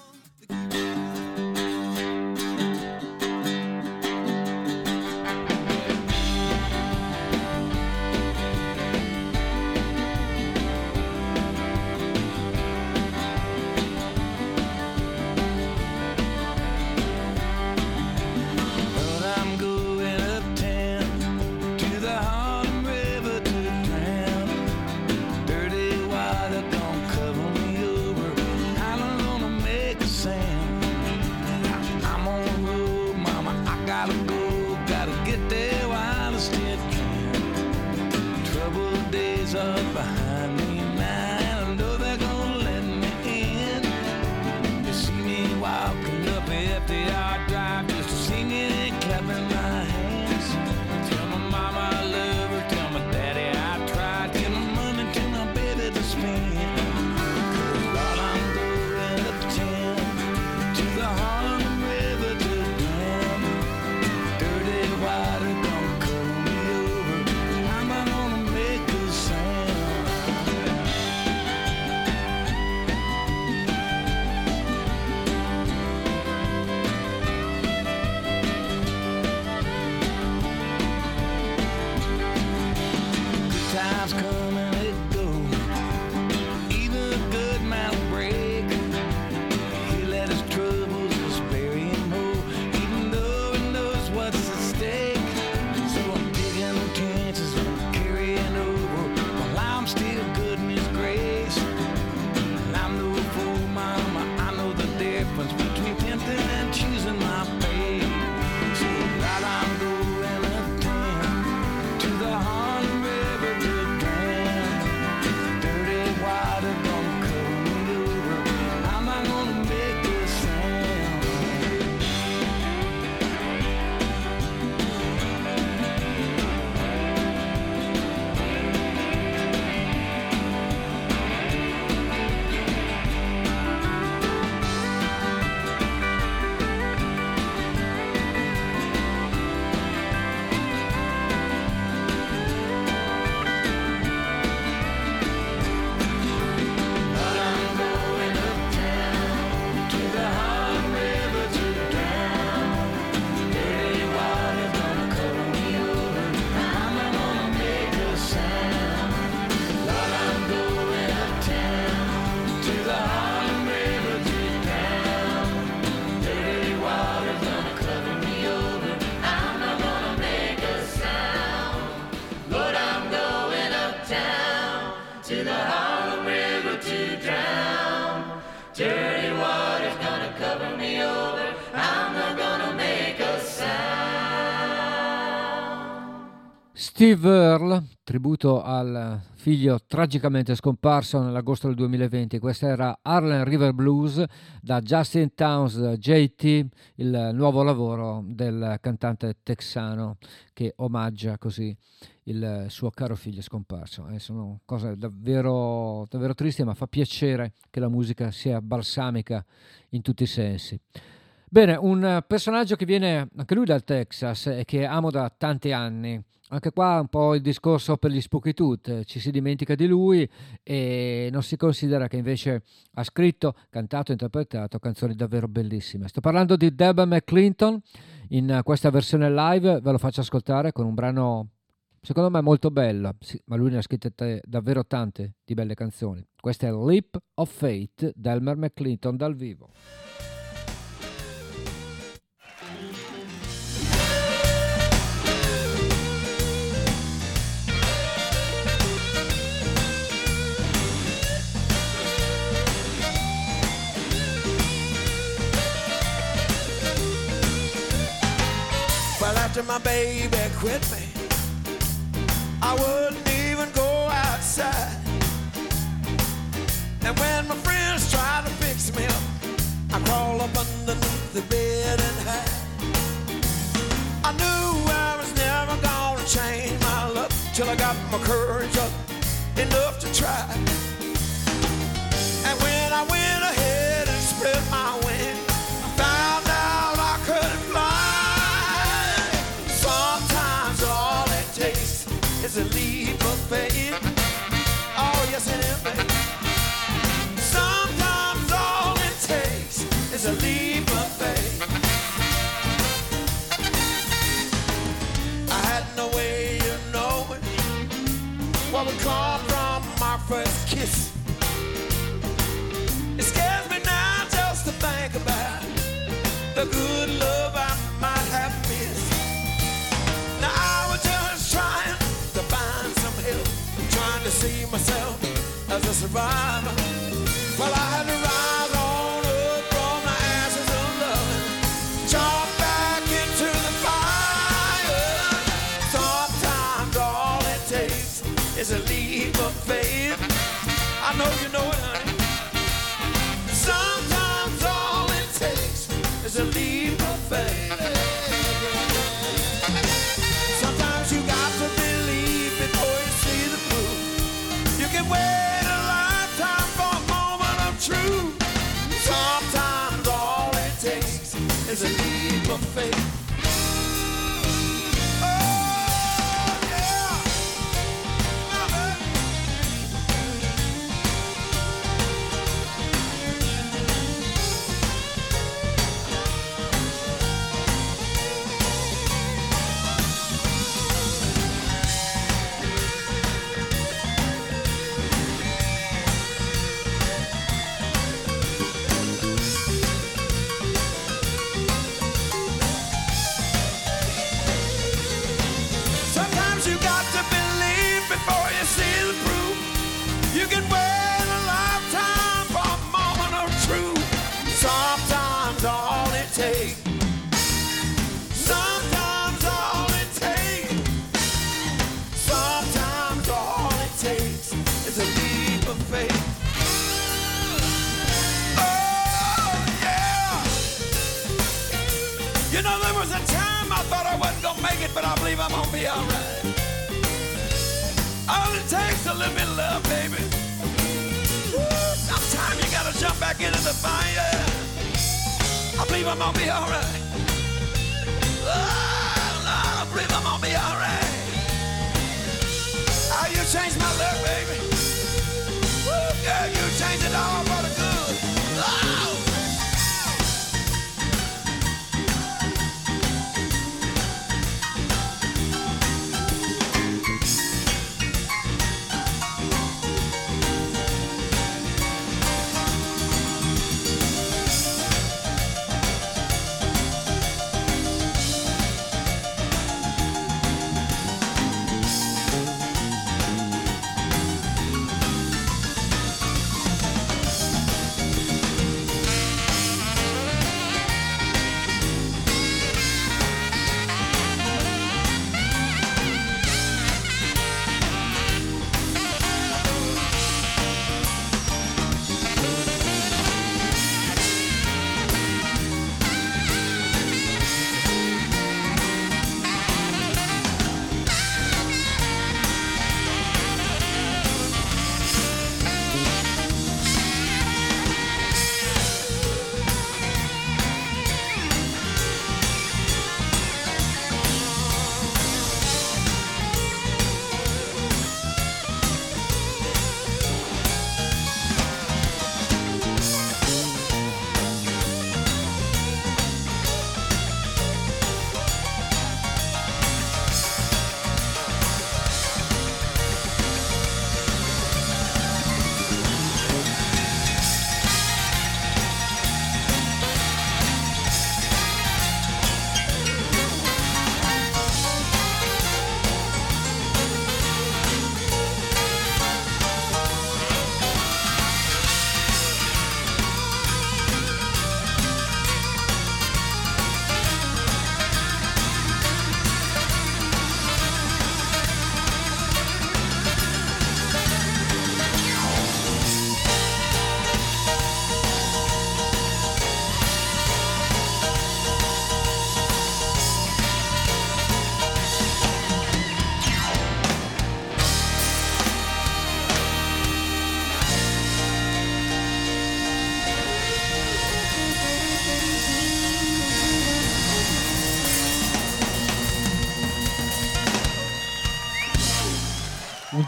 Steve Earle, tributo al figlio tragicamente scomparso nell'agosto del 2020. Questa era Harlem River Blues da Justin Towns JT, il nuovo lavoro del cantante texano che omaggia così il suo caro figlio scomparso. Eh, sono cose davvero, davvero tristi, ma fa piacere che la musica sia balsamica in tutti i sensi. Bene, un personaggio che viene anche lui dal Texas e che amo da tanti anni, Anche qua un po' il discorso per gli Spooky Tooth, ci si dimentica di lui e non si considera che invece ha scritto, cantato e interpretato canzoni davvero bellissime. Sto parlando di Deb McClinton, in questa versione live ve lo faccio ascoltare con un brano secondo me molto bello, sì, ma lui ne ha scritte te- davvero tante di belle canzoni. Questa è Leap of Fate, Delmer McClinton dal vivo. Baby quit me, I wouldn't even go outside. And when my friends tried to fix me up, I crawl up underneath the bed and hide. I knew I was never gonna change my luck till I got my courage up enough to try. And when I went ahead and spread my wings, first kiss. It scares me now just to think about the good love I might have missed. Now I was just trying to find some help, trying to see myself as a survivor.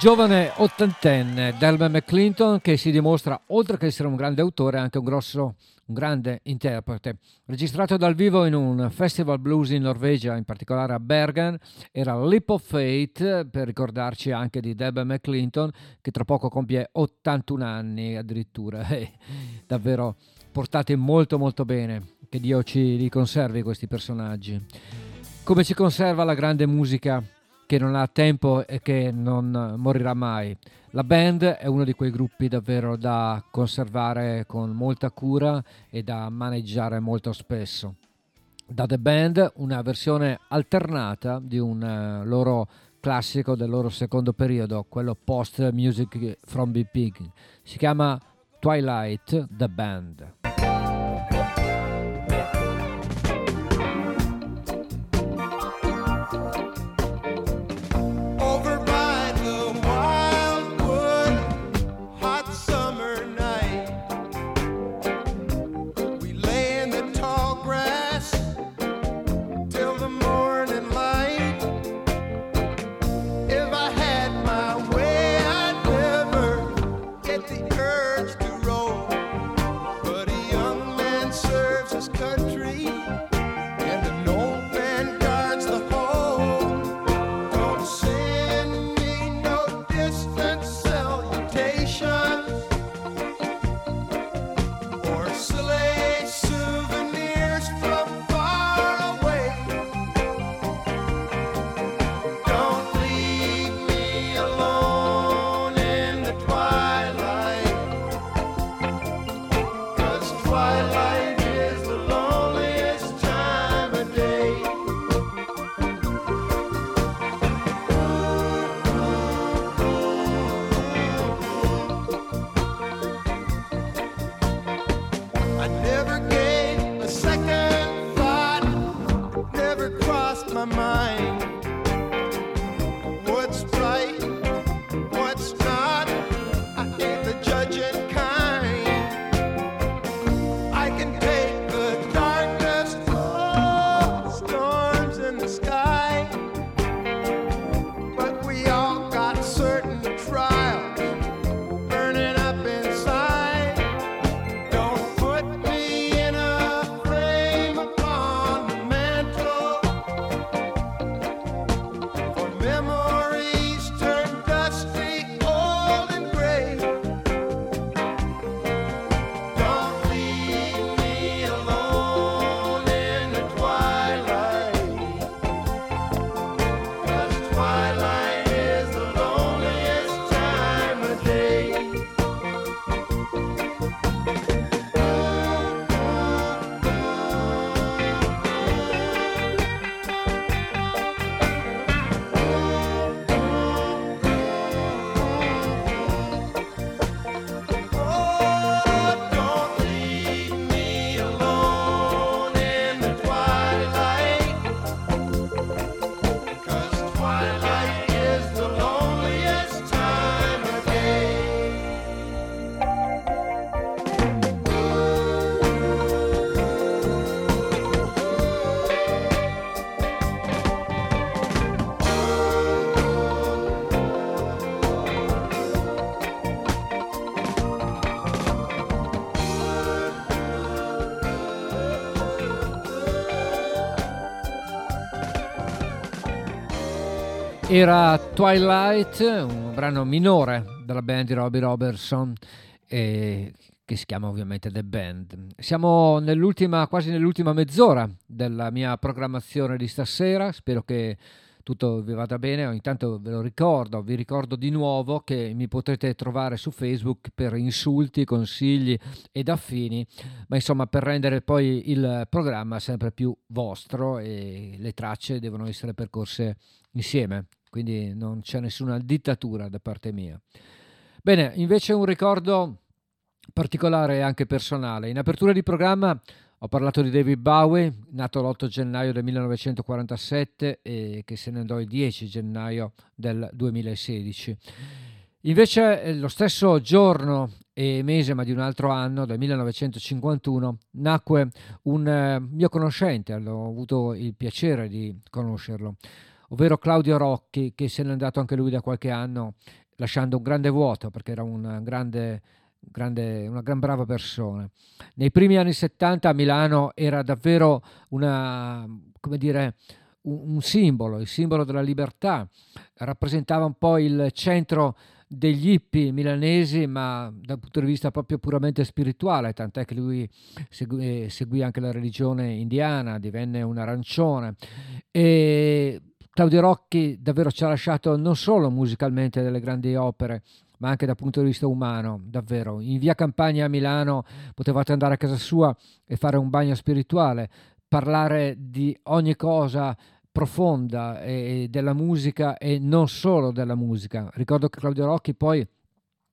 Giovane ottantenne Delman McClinton che si dimostra, oltre che essere un grande autore, anche un grosso, un grande interprete. Registrato dal vivo in un festival blues in Norvegia, in particolare a Bergen, era Leap of Fate, per ricordarci anche di Delman McClinton, che tra poco compie 81 anni addirittura. Eh, davvero portati molto molto bene. Che Dio ci li conservi questi personaggi. Come ci conserva la grande musica che non ha tempo e che non morirà mai. La band è uno di quei gruppi davvero da conservare con molta cura e da maneggiare molto spesso. Da The Band una versione alternata di un eh, loro classico del loro secondo periodo, quello post Music from Big Pig. Si chiama Twilight The Band. Era Twilight, un brano minore della band di Robbie Robertson, eh, che si chiama ovviamente The Band. Siamo nell'ultima, quasi nell'ultima mezz'ora della mia programmazione di stasera, spero che tutto vi vada bene. Ogni tanto ve lo ricordo, vi ricordo di nuovo che mi potrete trovare su Facebook per insulti, consigli ed affini, ma insomma per rendere poi il programma sempre più vostro e le tracce devono essere percorse insieme, quindi non c'è nessuna dittatura da parte mia. Bene, invece un ricordo particolare e anche personale. In apertura di programma ho parlato di David Bowie, nato l'8 gennaio del 1947 e che se ne andò il 10 gennaio del 2016. Invece eh, lo stesso giorno e mese, ma di un altro anno, del 1951, nacque un eh, mio conoscente, ho avuto il piacere di conoscerlo, ovvero Claudio Rocchi, che se n'è andato anche lui da qualche anno lasciando un grande vuoto perché era una grande, grande- una gran brava persona. Nei primi anni 70 a Milano era davvero una, come dire, un, un simbolo, il simbolo della libertà, rappresentava un po' il centro degli hippie milanesi, ma dal punto di vista proprio puramente spirituale, tant'è che lui segui, seguì anche la religione indiana, divenne un arancione. E Claudio Rocchi davvero ci ha lasciato non solo musicalmente delle grandi opere, ma anche dal punto di vista umano, davvero. In via Campagna a Milano potevate andare a casa sua e fare un bagno spirituale, parlare di ogni cosa profonda e della musica e non solo della musica. Ricordo che Claudio Rocchi poi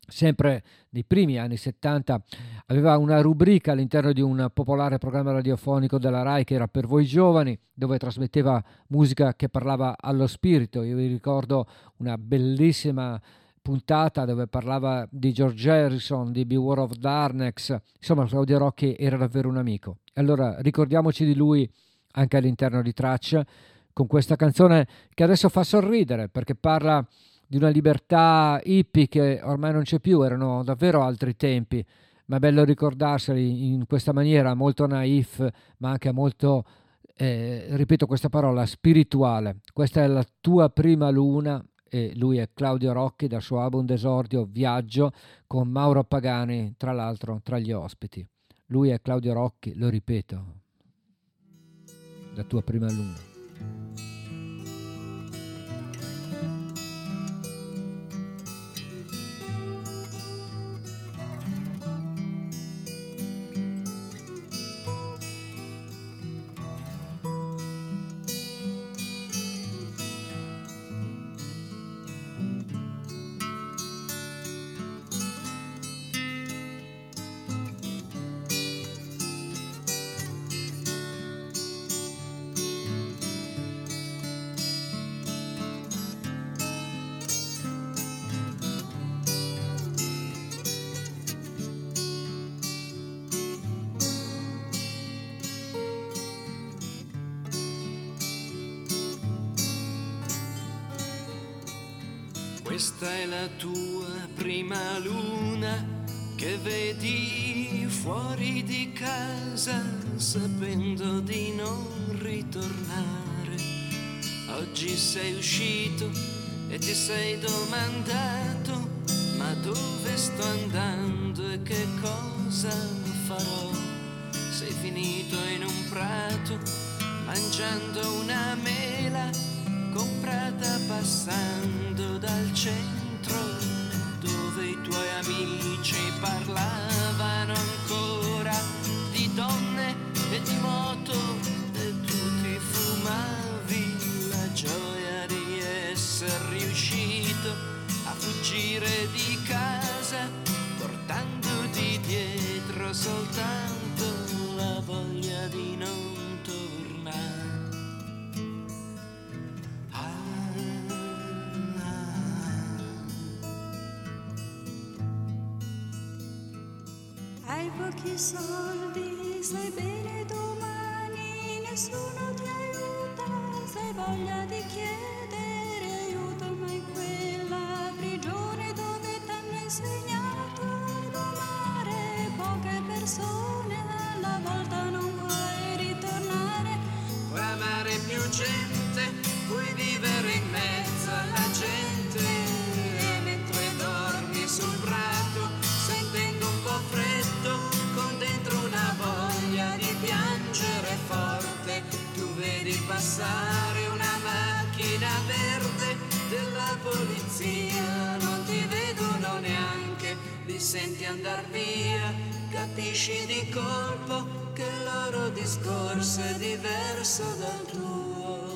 sempre nei primi anni 70 aveva una rubrica all'interno di un popolare programma radiofonico della RAI che era per voi giovani dove trasmetteva musica che parlava allo spirito io vi ricordo una bellissima puntata dove parlava di George Harrison, di Beware of Darkness, insomma Claudio Rocchi era davvero un amico. Allora ricordiamoci di lui anche all'interno di Traccia con questa canzone che adesso fa sorridere perché parla di una libertà hippie che ormai non c'è più, erano davvero altri tempi, ma è bello ricordarseli in questa maniera molto naif, ma anche molto, eh, ripeto questa parola, spirituale. Questa è la tua prima luna e lui è Claudio Rocchi dal suo album d'esordio Viaggio con Mauro Pagani, tra l'altro tra gli ospiti. Lui è Claudio Rocchi, lo ripeto, la tua prima luna. Sapendo di non ritornare. Oggi sei uscito e ti sei domandato ma dove sto andando e che cosa farò? Sei finito in un prato mangiando una mela comprata passando dal centro dove i tuoi amici parlavano a fuggire di casa portandoti dietro soltanto la voglia di non tornare. Hai pochi soldi, sai bene domani nessuno ti aiuta, sai voglia di chiedere senti andar via, capisci di colpo che il loro discorso è diverso dal tuo.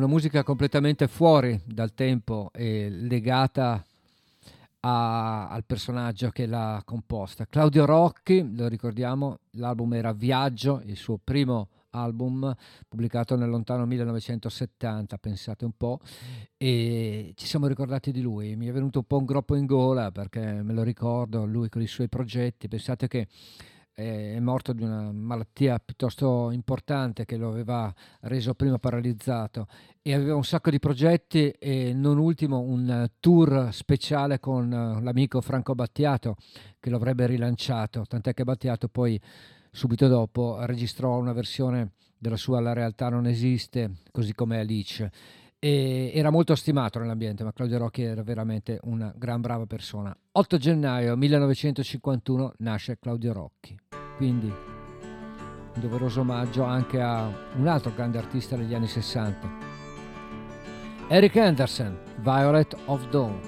Una musica completamente fuori dal tempo e legata a- al personaggio che l'ha composta. Claudio Rocchi, lo ricordiamo, l'album era Viaggio, il suo primo album pubblicato nel lontano 1970, pensate un po', e ci siamo ricordati di lui. Mi è venuto un po' un groppo in gola perché me lo ricordo, lui con i suoi progetti, pensate che è morto di una malattia piuttosto importante che lo aveva reso prima paralizzato e aveva un sacco di progetti e non ultimo un tour speciale con eh, l'amico Franco Battiato che lo avrebbe rilanciato, tant'è che Battiato poi subito dopo registrò una versione della sua La realtà non esiste, così come Alice. E era molto stimato nell'ambiente, ma Claudio Rocchi era veramente una gran brava persona. 8 gennaio 1951 nasce Claudio Rocchi, quindi un doveroso omaggio anche a un altro grande artista degli anni 60. Eric Anderson, Violet of Dawn.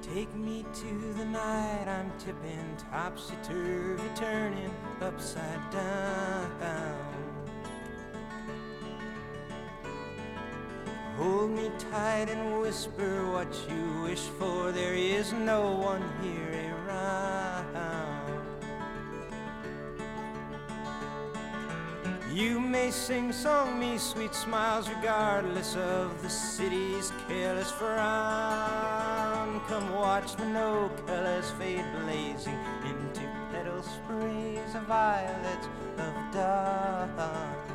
Take me to the night I'm tipping topsy turvy, turning upside down. Hold me tight and whisper what you wish for. There is no one here around. You may sing song me sweet smiles regardless of the city's careless frown. Come watch the no colors fade blazing into petal sprays of violets of dawn.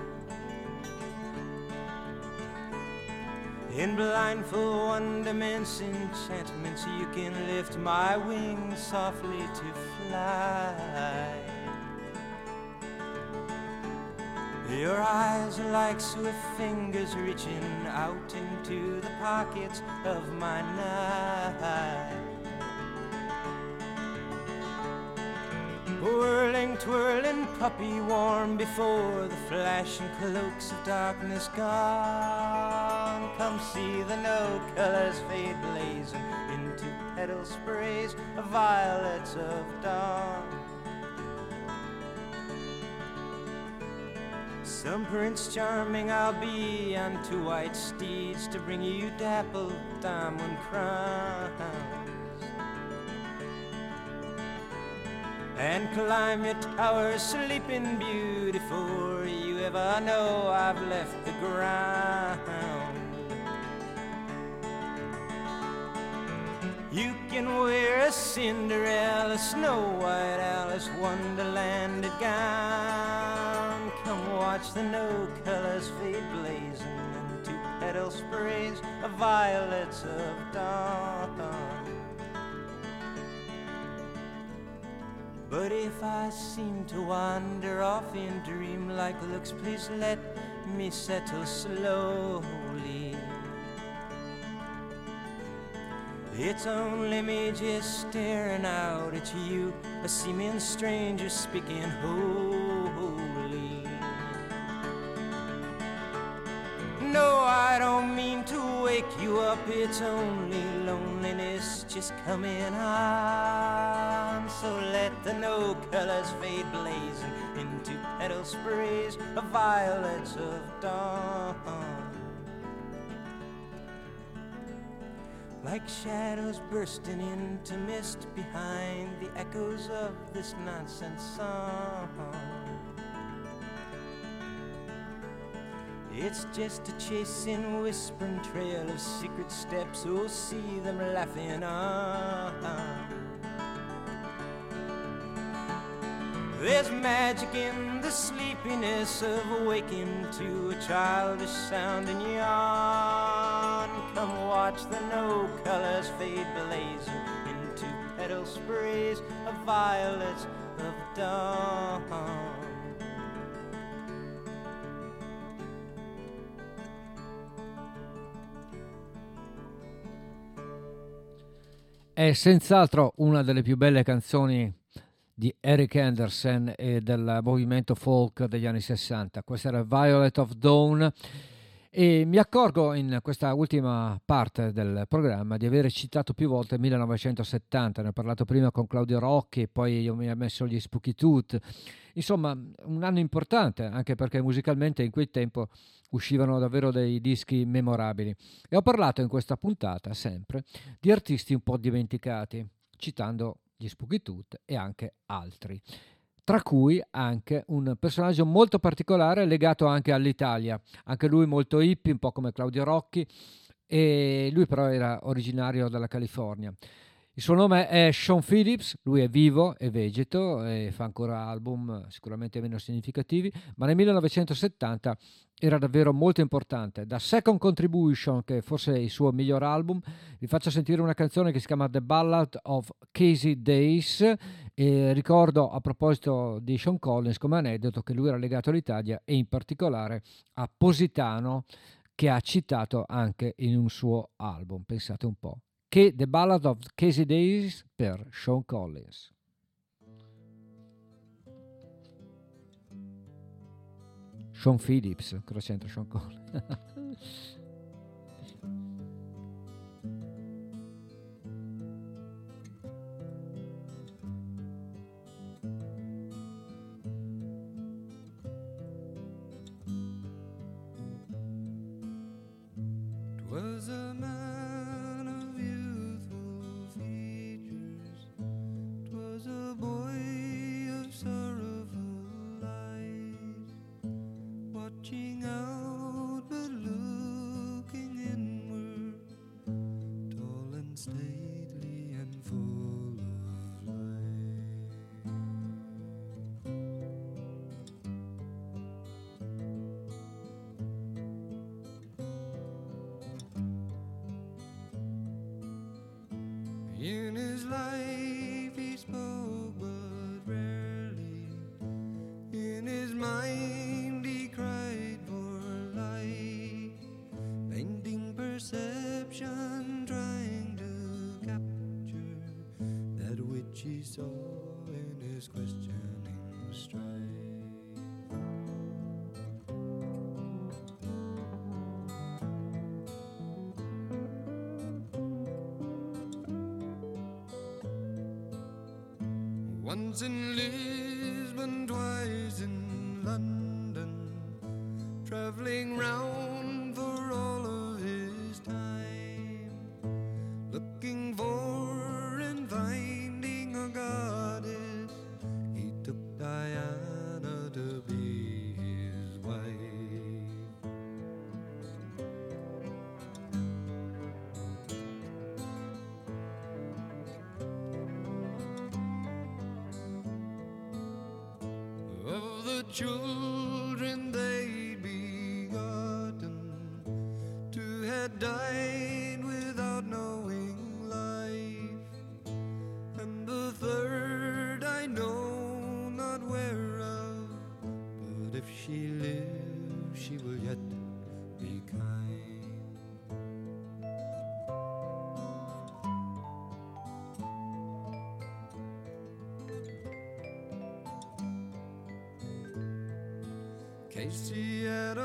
In blindfold wonderments, enchantments, you can lift my wings softly to fly. Your eyes are like swift fingers reaching out into the pockets of my night. Whirling, twirling, puppy warm before the flashing cloaks of darkness gone. Come see the no colors fade blazing into petal sprays of violets of dawn. Some prince charming I'll be on two white steeds to bring you dappled diamond crowns. And climb your tower, sleeping beauty, before you ever know I've left the ground. You can wear a Cinderella, Snow White Alice, Wonderland gown. Come watch the no colors fade blazing into petal sprays of violets of dawn. But if I seem to wander off in dreamlike looks, please let me settle slowly. It's only me just staring out at you, a seeming stranger speaking holy. Wake you up, it's only loneliness just coming on. So let the no colors fade blazing into petal sprays of violets of dawn. Like shadows bursting into mist behind the echoes of this nonsense song. It's just a chasing, whispering trail of secret steps. Oh, see them laughing on. There's magic in the sleepiness of awaking to a childish sound in yawn. Come watch the no colors fade blazing into petal sprays of violets of dawn. È senz'altro una delle più belle canzoni di Eric Anderson e del movimento folk degli anni 60. Questa era Violet of Dawn E mi accorgo in questa ultima parte del programma di aver citato più volte il 1970, ne ho parlato prima con Claudio Rocchi, poi io mi ho messo gli Spooky Tooth. Insomma, un anno importante, anche perché musicalmente in quel tempo uscivano davvero dei dischi memorabili. E ho parlato in questa puntata, sempre, di artisti un po' dimenticati, citando gli Spooky Tooth e anche altri tra cui anche un personaggio molto particolare legato anche all'Italia, anche lui molto hippie, un po' come Claudio Rocchi, e lui però era originario dalla California. Il suo nome è Sean Phillips, lui è vivo, è vegeto e fa ancora album sicuramente meno significativi, ma nel 1970 era davvero molto importante. Da Second Contribution, che forse è il suo miglior album, vi faccio sentire una canzone che si chiama The Ballad of Casey Days e ricordo a proposito di Sean Collins come aneddoto che lui era legato all'Italia e in particolare a Positano che ha citato anche in un suo album, pensate un po'. Che The Ballad of Casey Days per Sean Collins. Sean Phillips, cosa c'entra Sean Collins? in his questioning stride. Once in Lisbon, twice in of Casey had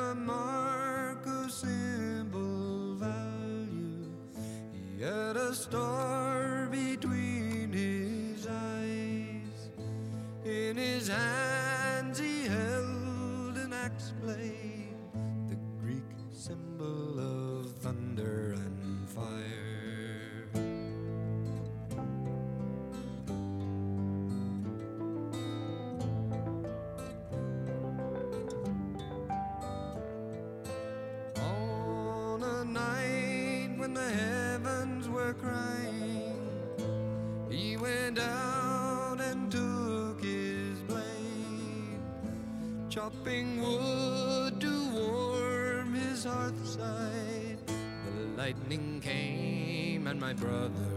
chopping wood to warm his hearthside. The lightning came and my brother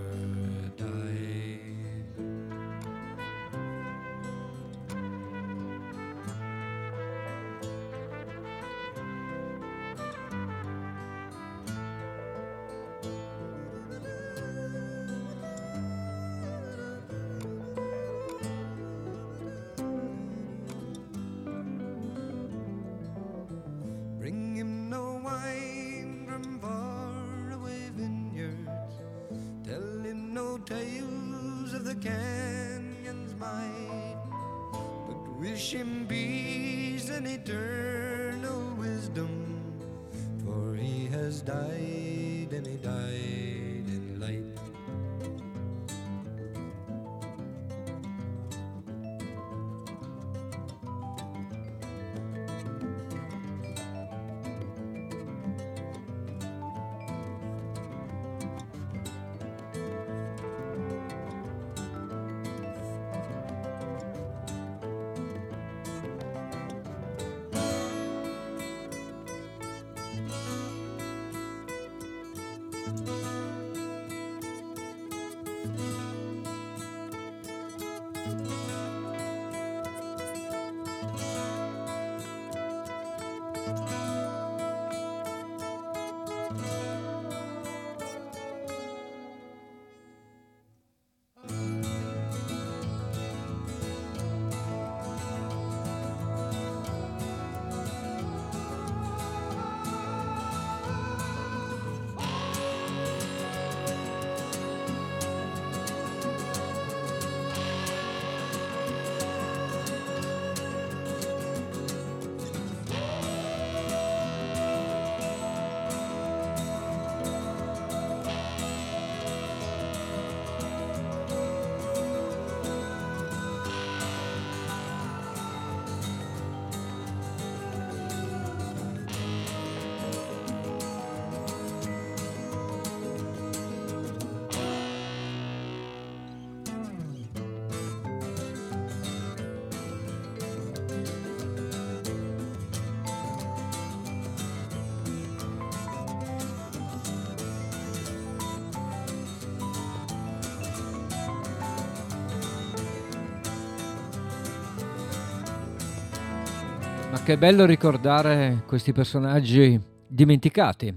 Che bello ricordare questi personaggi dimenticati.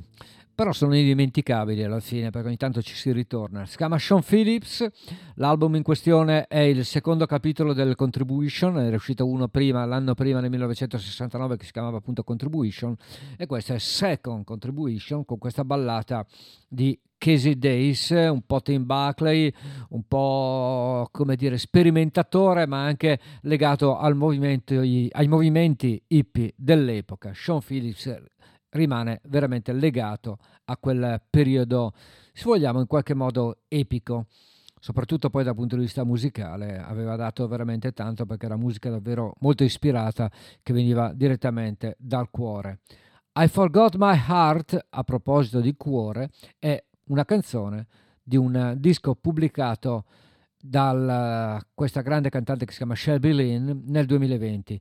Però sono indimenticabili alla fine perché ogni tanto ci si ritorna. Si chiama Sean Phillips, l'album in questione è il secondo capitolo del Contribution, era uscito uno prima, l'anno prima nel 1969 che si chiamava appunto Contribution e questo è Second Contribution con questa ballata di Casey Days, un po' Tim Buckley, un po' come dire sperimentatore ma anche legato movimento, ai movimenti hippie dell'epoca. Sean Phillips rimane veramente legato a quel periodo, se vogliamo, in qualche modo epico, soprattutto poi dal punto di vista musicale, aveva dato veramente tanto perché era musica davvero molto ispirata che veniva direttamente dal cuore. I Forgot My Heart, a proposito di cuore, è una canzone di un disco pubblicato da questa grande cantante che si chiama Shelby Lynn nel 2020.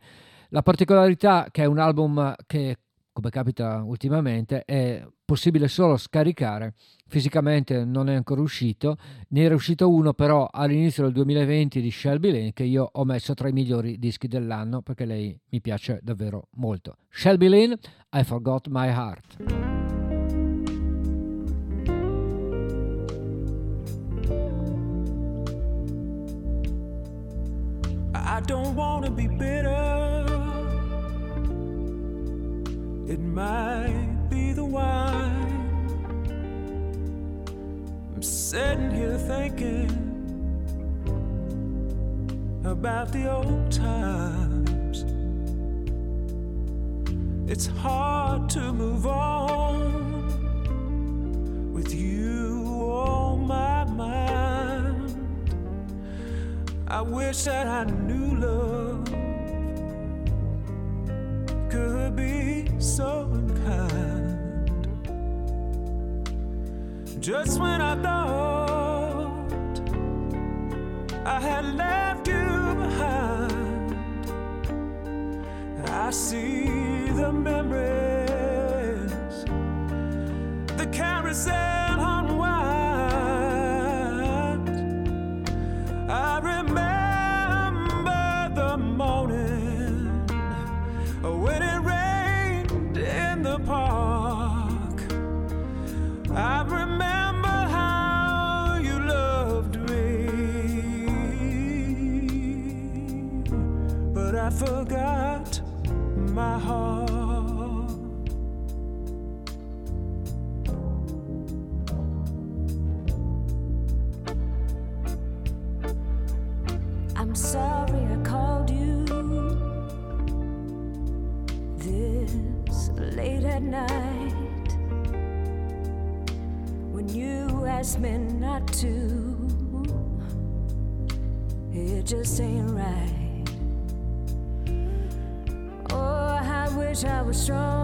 La particolarità che è un album che come capita ultimamente, è possibile solo scaricare. Fisicamente non è ancora uscito, ne era uscito uno però all'inizio del 2020 di Shelby Lane che io ho messo tra i migliori dischi dell'anno perché lei mi piace davvero molto. Shelby Lane, I Forgot My Heart. I don't wanna be bitter. It might be the wine. I'm sitting here thinking about the old times. It's hard to move on with you on my mind. I wish that I knew love could be so unkind. Just when I thought I had left you behind, I see the memories, the carousel just ain't right. Oh, I wish I was stronger,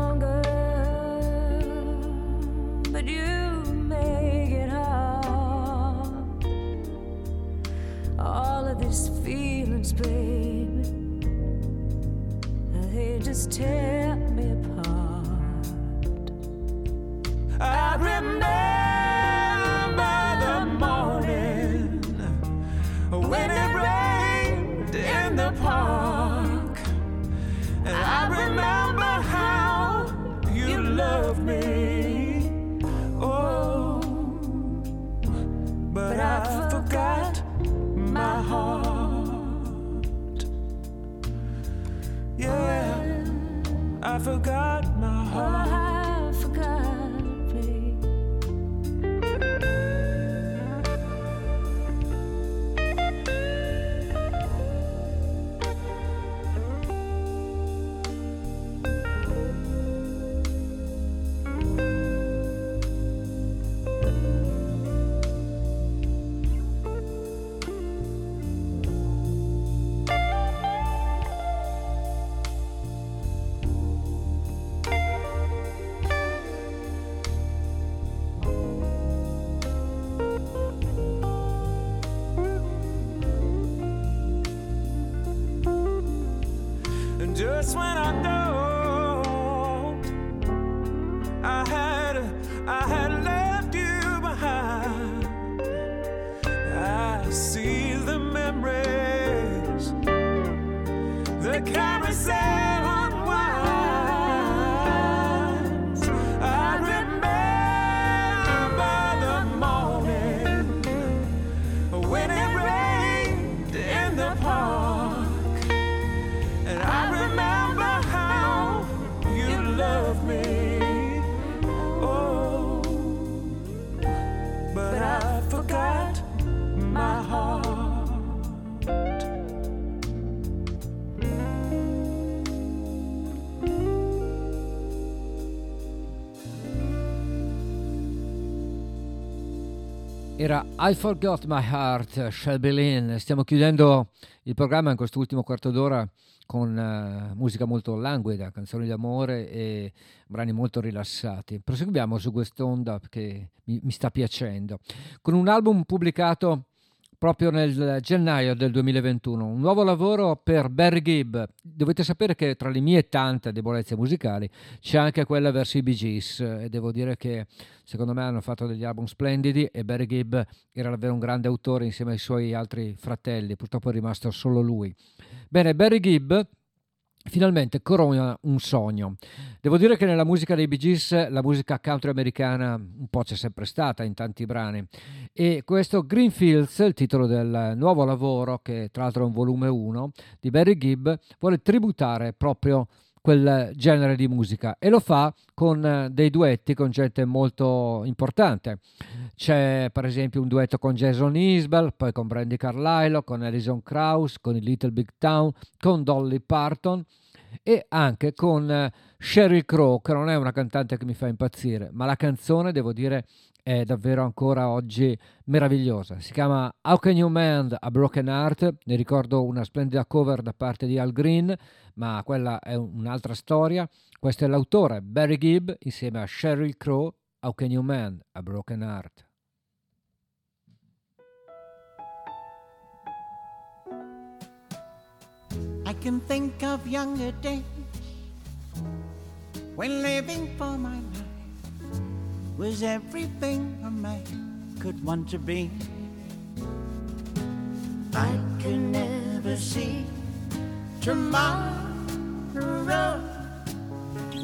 Era I Forgot My Heart, Shelby Lynn. Stiamo chiudendo il programma in quest'ultimo quarto d'ora con eh, musica molto languida, canzoni d'amore e brani molto rilassati. Proseguiamo su quest'onda che mi, mi sta piacendo. Con un album pubblicato proprio nel gennaio del 2021, un nuovo lavoro per Barry Gibb. Dovete sapere che tra le mie tante debolezze musicali c'è anche quella verso i Bee Gees e devo dire che secondo me hanno fatto degli album splendidi e Barry Gibb era davvero un grande autore insieme ai suoi altri fratelli, purtroppo è rimasto solo lui. Bene, Barry Gibb finalmente corona un sogno. Devo dire che nella musica dei Bee Gees la musica country americana un po' c'è sempre stata in tanti brani e questo Greenfields, il titolo del nuovo lavoro che tra l'altro è un volume 1 di Barry Gibb, vuole tributare proprio quel genere di musica e lo fa con eh, dei duetti con gente molto importante. C'è per esempio un duetto con Jason Isbell, poi con Brandy Carlisle, con Alison Krauss, con il Little Big Town, con Dolly Parton e anche con eh, Sheryl Crow, che non è una cantante che mi fa impazzire, ma la canzone, devo dire, è davvero ancora oggi meravigliosa. Si chiama How Can You Mend a Broken Heart? Ne ricordo una splendida cover da parte di Al Green, ma quella è un'altra storia. Questo è l'autore, Barry Gibb, insieme a Sheryl Crow, How Can You Mend a Broken Heart? I can think of younger days when living for my life was everything a man could want to be. I could never see tomorrow.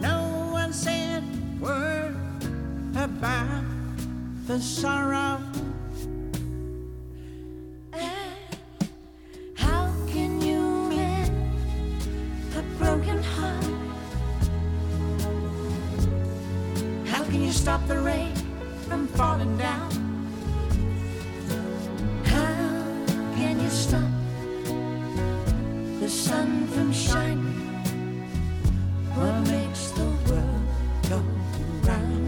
No one said a word about the sorrow. Can you stop the rain from falling down? How can you stop the sun from shining? What makes the world go round?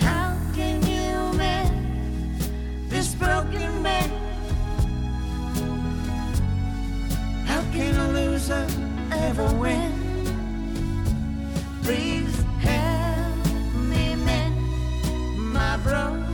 How can you mend this broken man? How can a loser ever win? Please help me mend my broken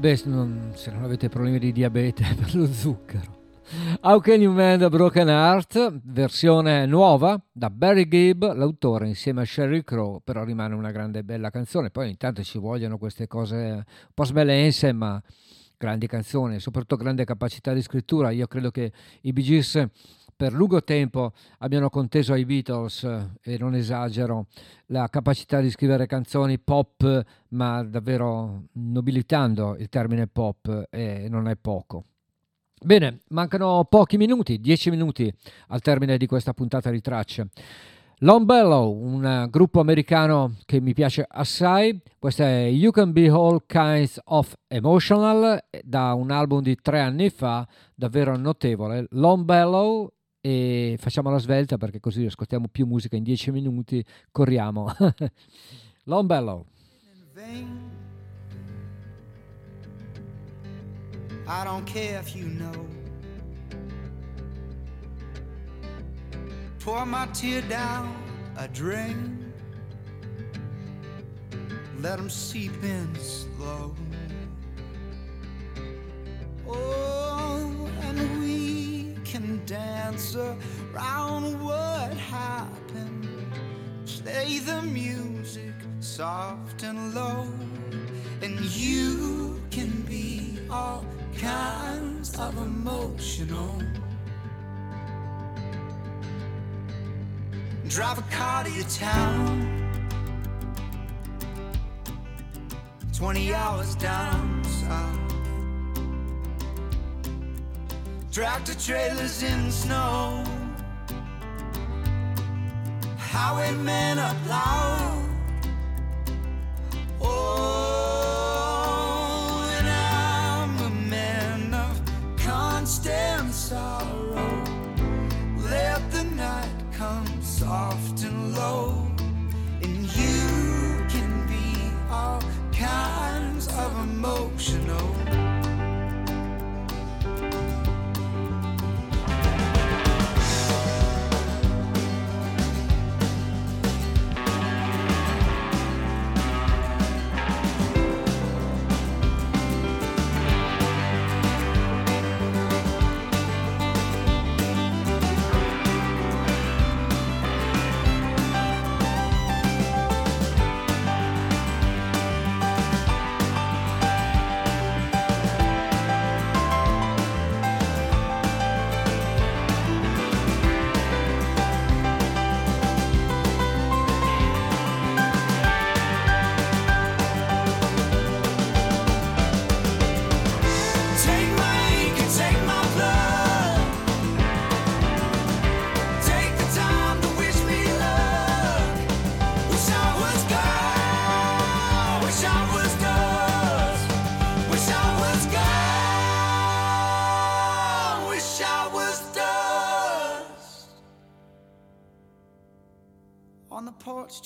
Beh, non, se non avete problemi di diabete per lo zucchero. How Can You Mend a Broken Heart, versione nuova da Barry Gibb, l'autore insieme a Sheryl Crow, però rimane una grande bella canzone. Poi intanto ci vogliono queste cose un po' smelense, ma grandi canzoni, soprattutto grande capacità di scrittura. Io credo che i Gees per lungo tempo abbiano conteso ai Beatles, e non esagero, la capacità di scrivere canzoni pop, ma davvero nobilitando il termine pop, e non è poco. Bene, mancano pochi minuti, 10 minuti al termine di questa puntata di tracce. Long Bellow, un gruppo americano che mi piace assai, questo è You Can Be All Kinds of Emotional, da un album di tre anni fa, davvero notevole. Long Bellow e facciamo la svelta perché così ascoltiamo più musica in 10 minuti, corriamo. Long Bellow. I don't care if you know. Pour my tear down a drain. Let them seep in slow. Oh, and we can dance around what happened. Play the music soft and low. And you can be all kinds of emotional. Drive a car to your town. 20 hours down south. Tractor trailers in the snow. Highwaymen up loud. Oh, and I'm a man of constant sorrow. Let the night come soft and low, and you can be all kinds of emotional.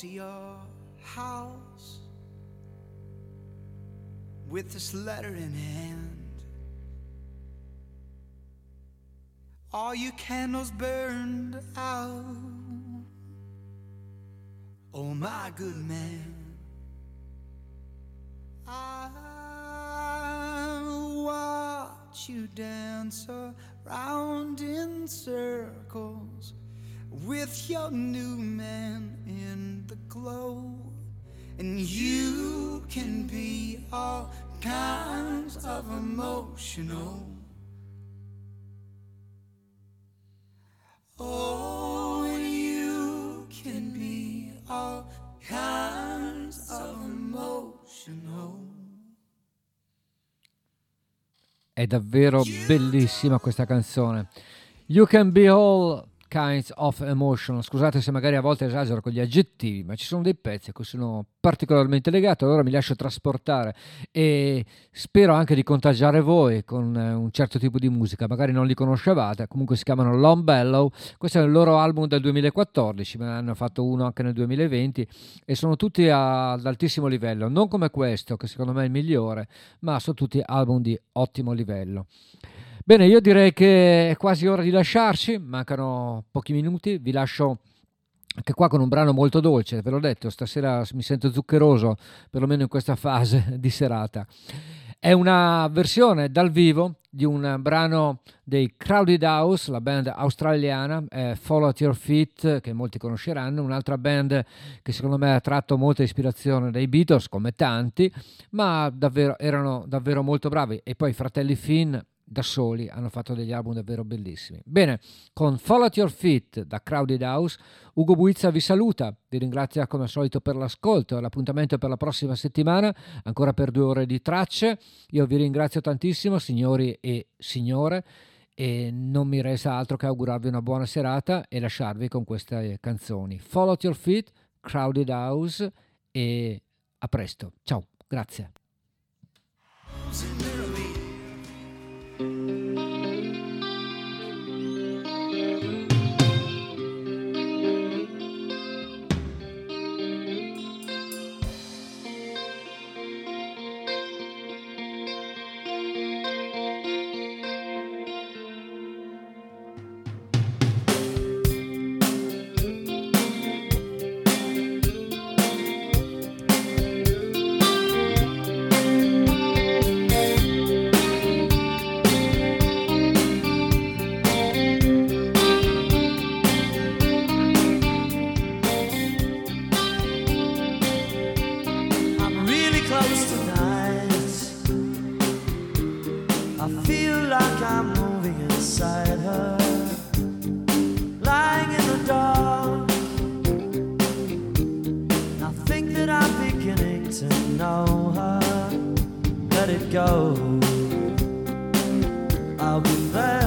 To your house with this letter in hand. All your candles burned out. Oh, my good man. I watch you dance around in circles with your new man in the glow. And you can be all kinds of emotional. Oh, you can be all kinds of emotional. È davvero bellissima questa canzone. You can be all kinds of emotion. Scusate se magari a volte esagero con gli aggettivi, ma ci sono dei pezzi a cui sono particolarmente legato, allora mi lascio trasportare e spero anche di contagiare voi con eh, un certo tipo di musica, magari non li conoscevate, comunque si chiamano Long Bellow, questo è il loro album del 2014, ma ne hanno fatto uno anche nel 2020 e sono tutti ad altissimo livello, non come questo che secondo me è il migliore, ma sono tutti album di ottimo livello. Bene, io direi che è quasi ora di lasciarci, mancano pochi minuti, vi lascio anche qua con un brano molto dolce, ve l'ho detto, stasera mi sento zuccheroso, perlomeno in questa fase di serata. È una versione dal vivo di un brano dei Crowded House, la band australiana, è Follow at Your Feet, che molti conosceranno, un'altra band che secondo me ha tratto molta ispirazione dai Beatles, come tanti, ma davvero, erano davvero molto bravi. E poi i fratelli Finn da soli hanno fatto degli album davvero bellissimi. Bene, con Fall at Your Feet da Crowded House, Ugo Buizza vi saluta, vi ringrazia come al solito per l'ascolto l'appuntamento per la prossima settimana, ancora per due ore di tracce. Io vi ringrazio tantissimo, signori e signore, e non mi resta altro che augurarvi una buona serata e lasciarvi con queste canzoni. Fall at Your Feet, Crowded House e a presto. Ciao, grazie. I'm feel like I'm moving inside her, lying in the dark. I think that I'm beginning to know her. Let it go. I'll be there